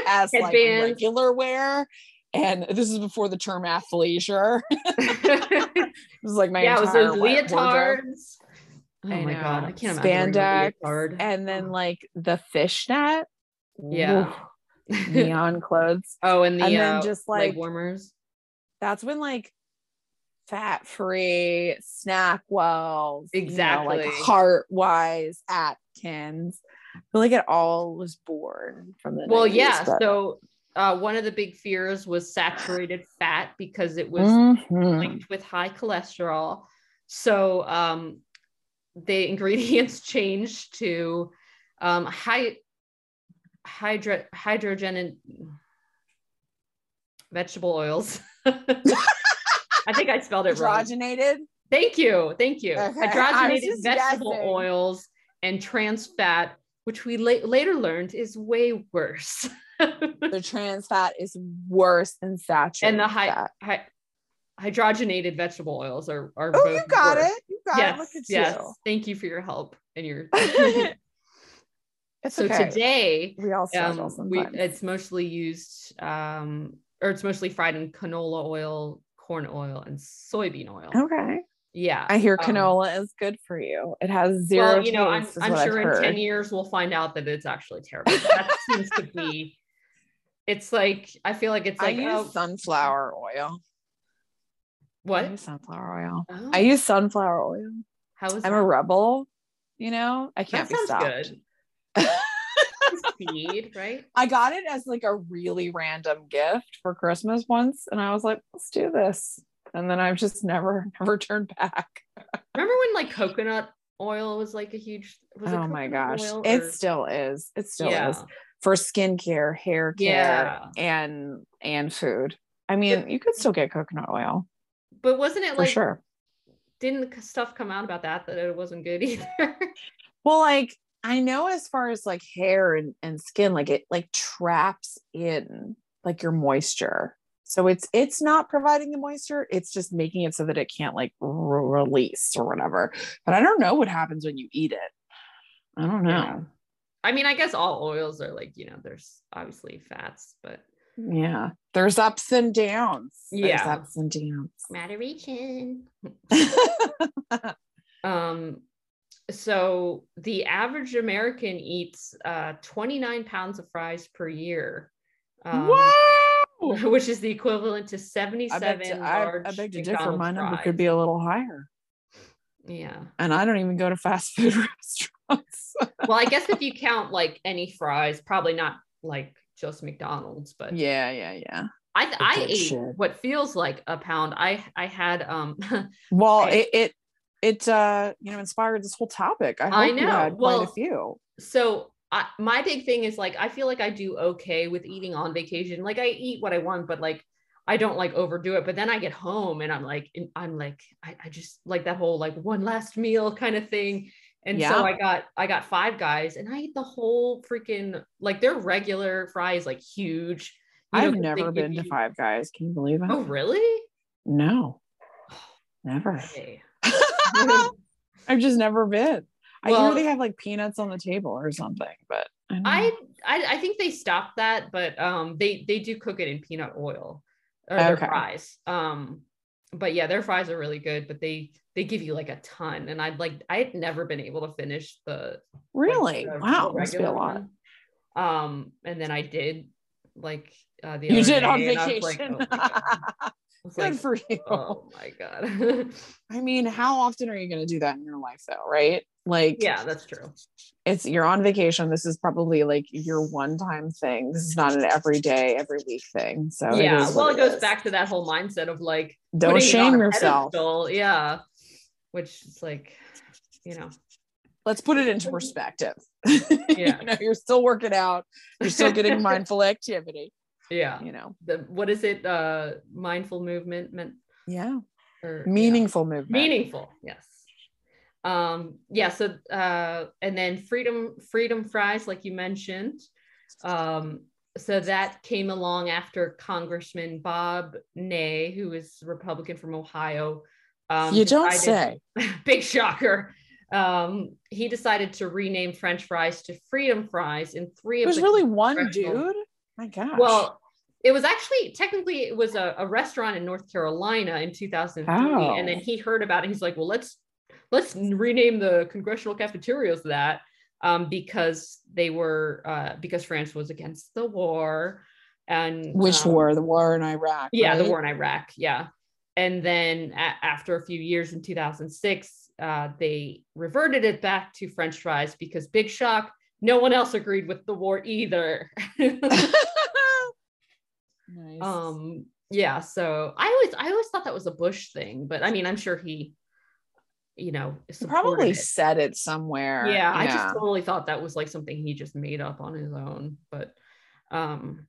as like regular wear and this is before the term athleisure. this is like my yeah, entire it was those leotards. Oh I my know. god, I can't spandex, and then like the fishnet. Yeah, neon clothes. Oh, and the and then uh, just like warmers. That's when like fat free SnackWells exactly you know, like heart wise atkins I feel like it all was born from the well 90s, yeah but... so uh, one of the big fears was saturated fat because it was mm-hmm. linked with high cholesterol. So um, the ingredients changed to um, high hydro hydrogen and vegetable oils. I think I spelled it wrong. Hydrogenated. Thank you. Thank you. Okay, Hydrogenated vegetable guessing. oils and trans fat, which we la- later learned is way worse. The trans fat is worse than saturated and the high, fat. hy- hydrogenated vegetable oils are are Oh, both you got it. You got yes, it. Look at yes. you. Thank you for your help and your. It's so okay. today, we all um, we, it's mostly used, um, or it's mostly fried in canola oil, corn oil, and soybean oil. okay. Yeah, I hear um, canola is good for you. It has zero. well, you know, I'm, I'm what I've sure in heard. 10 years we'll find out that it's actually terrible. That seems to be, it's like, I feel like it's like, I use oh, sunflower oil. I what? use sunflower oil. Oh, I use sunflower oil. how is I'm that? a rebel. You know, I can't that be stopped. good. Speed, right? I got it as like a really random gift for Christmas once, and I was like, "Let's do this," and then I've just never, never turned back. Remember when like coconut oil was like a huge, oh my gosh, it or- still is. It still yeah. is for skincare, hair care, Yeah. and and food. I mean, you could still get coconut oil But wasn't it like for sure. didn't stuff come out about that that it wasn't good either? Well, like I know as far as like hair and, and skin, like it like traps in like your moisture. So it's it's not providing the moisture, it's just making it so that it can't like re- release or whatever. But I don't know what happens when you eat it. I don't know. Yeah. I mean, I guess all oils are like, you know, there's obviously fats, but Yeah. There's ups and downs. There's Yeah. ups and downs. moderation. Um, so the average American eats uh, 29 pounds of fries per year. Um, Whoa! Which is the equivalent to I 77 bet, to, large I beg to differ. McDonald's My number could be a little higher. Yeah. And I don't even go to fast food restaurants. Well, I guess if you count like any fries, probably not like just McDonald's, but yeah, yeah, yeah. I I ate shit. what feels like a pound. I I had um Well, Okay. it, it it uh you know inspired this whole topic. I hope I you know. had quite a few. so I, my big thing is like I feel like I do okay with eating on vacation. Like I eat what I want, but like I don't like overdo it. But then I get home and I'm like I'm like I, I just like that whole like one last meal kind of thing. And Yeah. so I got I got five guys and I ate the whole freaking like their regular fries like huge. you I've they never been to you- Five Guys. Can you believe it? Oh really? No, never. Okay. I've just never been. I Well- hear they have like peanuts on the table or something, but I, I. I I think they stopped that, but um they they do cook it in peanut oil or their fries. Um but yeah, their fries are really good, but they they give you like a ton. And I'd like I had never been able to finish the like, really the- wow, the must be a regular lot. one. Um and then I did like uh the You other did on I like, vacation. oh my God. I was Good like, for you. oh my god. I mean, how often are you going to do that in your life, though? Right? Like, yeah, that's true. it's you're on vacation. This is probably like your one time thing. This is not an everyday, every week thing. So yeah, is well, what it goes back to that whole mindset of like Don't it shame yourself. pedestal, Yeah. Which is like, you know, Let's put it into perspective. Yeah. you know, you're still working out. You're still getting mindful activity. Yeah. You know, The what is it? Uh mindful movement meant yeah, or yeah. meaningful movement. meaningful, yes. Um, yeah, so uh and then freedom, freedom fries, like you mentioned. Um, so that came along after Congressman Bob Ney, who is Republican from Ohio. Um, you don't decided- say. big shocker. Um, he decided to rename French fries to Freedom Fries in three of There's the really one dude. My gosh. Well, it was actually technically it was a, a restaurant in North Carolina in 2003, Oh. and then he heard about it. He's like, "Well, let's let's rename the congressional cafeterias that." Um, because they were uh, because France was against the war, and which um, war? The war in Iraq. yeah, the war in Iraq. Yeah. And then a- after a few years in 2006, uh, they reverted it back to French fries because big shock, no one else agreed with the war either. nice. um, yeah. So I always, I always thought that was a Bush thing, but I mean, I'm sure he, you know, probably it. said it somewhere. Yeah, yeah, I just totally thought that was like something he just made up on his own. But um,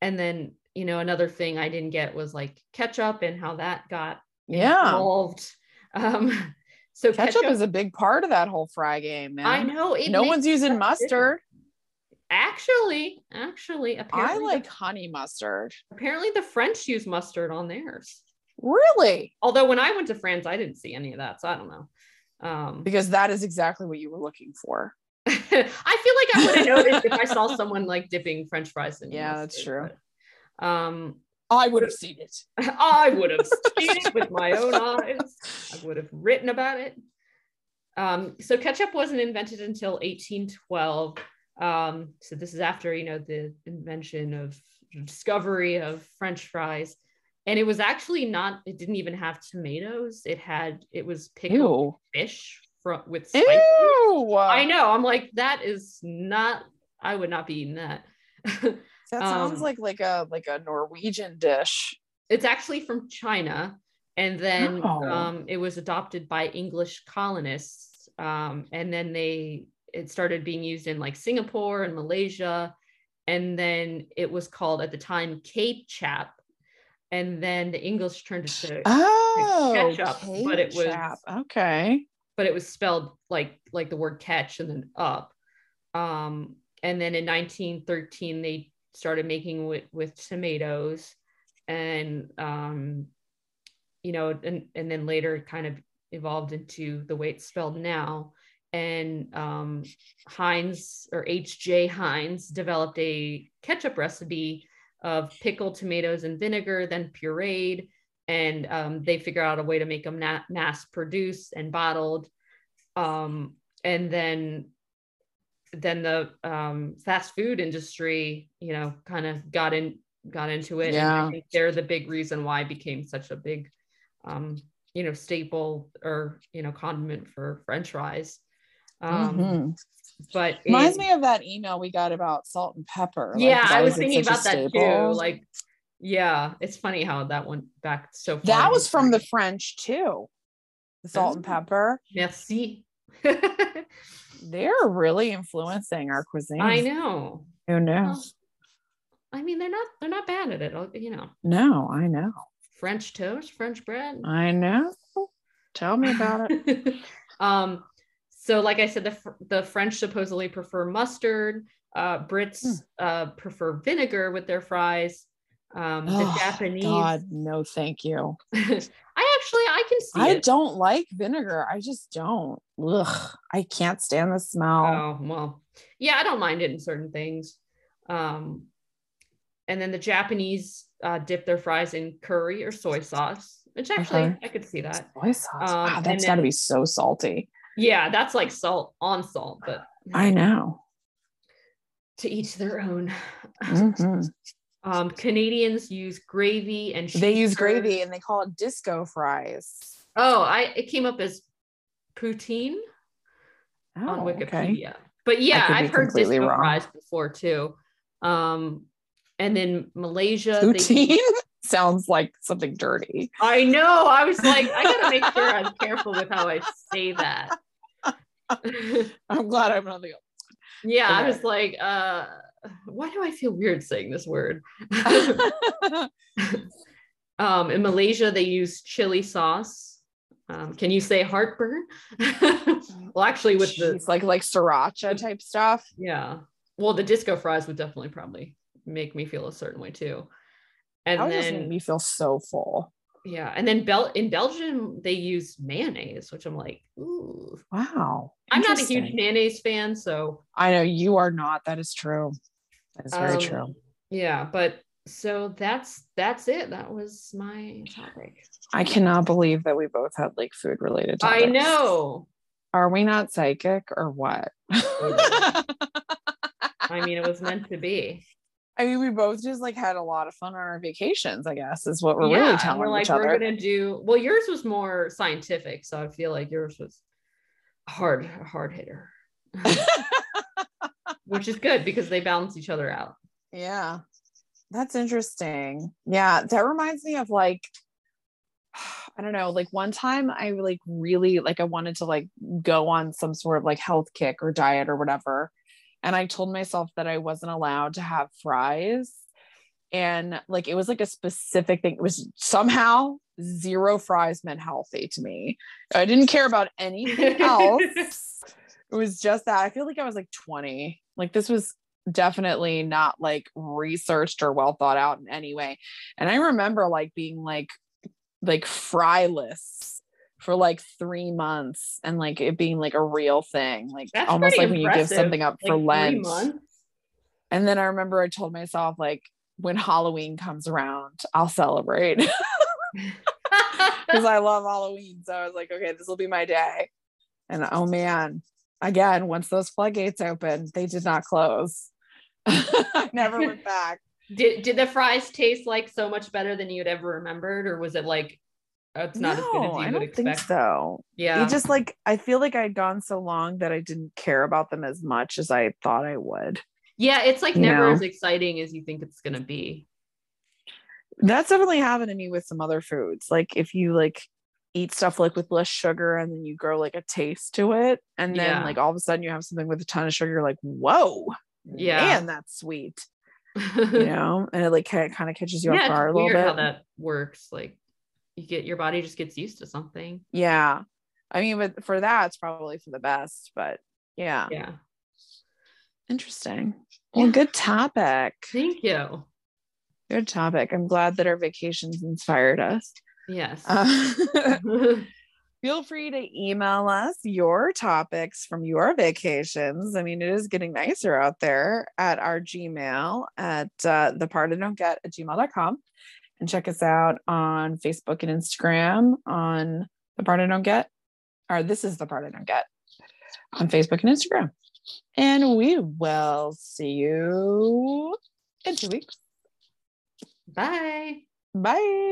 and then you know, another thing I didn't get was like ketchup and how that got yeah involved. Um, so ketchup, ketchup, is a big part of that whole fry game, man. I know. no one's using mustard. Actually, actually, apparently, I like the, honey mustard. Apparently, the French use mustard on theirs. Really? Although when I went to France, I didn't see any of that, so I don't know. Um, because that is exactly what you were looking for. I feel like I would have noticed if I saw someone like dipping French fries in. Yeah, mustard, that's true. But, um, I would have seen it. I would have seen it with my own eyes. I would have written about it. Um, so ketchup wasn't invented until 1812. Um, so this is after you know the invention of discovery of French fries, and it was actually not. It didn't even have tomatoes. It had it was pickled Ew. fish from with spices. Ew. I know. I'm like that is not. I would not be eating that. that sounds um, like like a like a Norwegian dish. It's actually from China, and then oh. um, it was adopted by English colonists, um, and then they it started being used in like Singapore and Malaysia. And then it was called at the time Cape Chap. And then the English turned it to, oh, ketchup, but it was chap. okay. But it was spelled like like the word catch and then up. Um, and then in 1913 they started making with with tomatoes, and um, you know, and and then later kind of evolved into the way it's spelled now and um, Heinz or H.J. Heinz developed a ketchup recipe of pickled tomatoes and vinegar, then pureed, and um, they figure out a way to make them na- mass produced and bottled. Um, and then then the um, fast food industry, you know, kind of got in got into it. Yeah. And I think they're the big reason why it became such a big um, you know, staple or you know, condiment for French fries. Um, mm-hmm. But reminds me of that email we got about salt and pepper. Like, yeah, I was thinking about that too. Like, yeah, it's funny how that went back so far. That was from the French too. The salt and pepper. Merci. They're really influencing our cuisine. I know. Who knows? Well, I mean, they're not they're not bad at it. You know. No, I know. French toast, French bread. I know. Tell me about it. um, so, like I said, the, the French supposedly prefer mustard. Uh, Brits hmm. uh, prefer vinegar with their fries. Um, the oh, Japanese. God, no, thank you. I actually, I can see. I it. don't like vinegar. I just don't. Ugh, I can't stand the smell. Oh well, yeah, I don't mind it in certain things. Um, and then the Japanese uh, dip their fries in curry or soy sauce, which actually okay. I could see that. Soy sauce. Um, wow, that's got to be so salty. Yeah, that's like salt on salt, but I know. To each their own. Mm-hmm. Um, Canadians use gravy and they use gravy and they call it disco fries. Oh, I it came up as poutine oh, on Wikipedia. Okay. But yeah, I've heard disco wrong. fries before too. Um, and then Malaysia poutine they, sounds like something dirty. I know. I was like, I gotta make sure I'm careful with how I say that. I'm glad I'm not the Yeah, okay. I was like, uh, why do I feel weird saying this word? um, in Malaysia, they use chili sauce. Um, can you say heartburn? well, actually, with Jeez, the like like sriracha type stuff. Yeah. Well, the disco fries would definitely probably make me feel a certain way too. And that then just me feel so full. Yeah, and then Bel in Belgium they use mayonnaise, which I'm like, ooh, wow. I'm not a huge mayonnaise fan, so I know you are not. That is true. That is very um, true. Yeah, but so that's that's it. That was my topic. I cannot believe that we both had like food related topics. I know. Are we not psychic or what? I mean, it was meant to be. I mean, we both just like had a lot of fun on our vacations, I guess, is what we're yeah, really telling we're like, each other. We're gonna do well, yours was more scientific, so I feel like yours was hard, a hard hitter. Which is good because they balance each other out. Yeah. That's interesting. Yeah, that reminds me of like I don't know, like one time I like really like I wanted to like go on some sort of like health kick or diet or whatever. And I told myself that I wasn't allowed to have fries. And like it was like a specific thing. It was somehow zero fries meant healthy to me. I didn't care about anything else. It was just that. I feel like I was like 20. Like this was definitely not like researched or well thought out in any way. And I remember like being like like fryless for like three months and like it being like a real thing. Like That's almost like impressive. when you give something up like for Lent. And then I remember I told myself like when Halloween comes around, I'll celebrate. Because I love Halloween. So I was like, okay, this will be my day. And oh man, again, once those floodgates opened, they did not close. I never went back. Did did the fries taste like so much better than you'd ever remembered, or was it like oh, it's not no, as good as you I would don't expect? Think so yeah, it just like I feel like I'd gone so long that I didn't care about them as much as I thought I would. Yeah, it's like never know? as exciting as you think it's gonna be. That's definitely happened to me with some other foods. Like if you like eat stuff like with less sugar and then you grow like a taste to it and then yeah. like all of a sudden you have something with a ton of sugar like whoa yeah. man that's sweet. You know? And it like kind of catches you yeah, off guard a little bit how that works like you get your body just gets used to something. Yeah. I mean but for that it's probably for the best but yeah. Yeah. Interesting. Well good topic. Thank you. Good topic. I'm glad that our vacations inspired us yes uh, feel free to email us your topics from your vacations. I mean, it is getting nicer out there at our Gmail at uh, the part I don't get at gmail.com. And check us out on Facebook and Instagram on the part I don't get. Or this is the part I don't get on Facebook and Instagram. And we will see you in two weeks. Bye. Bye.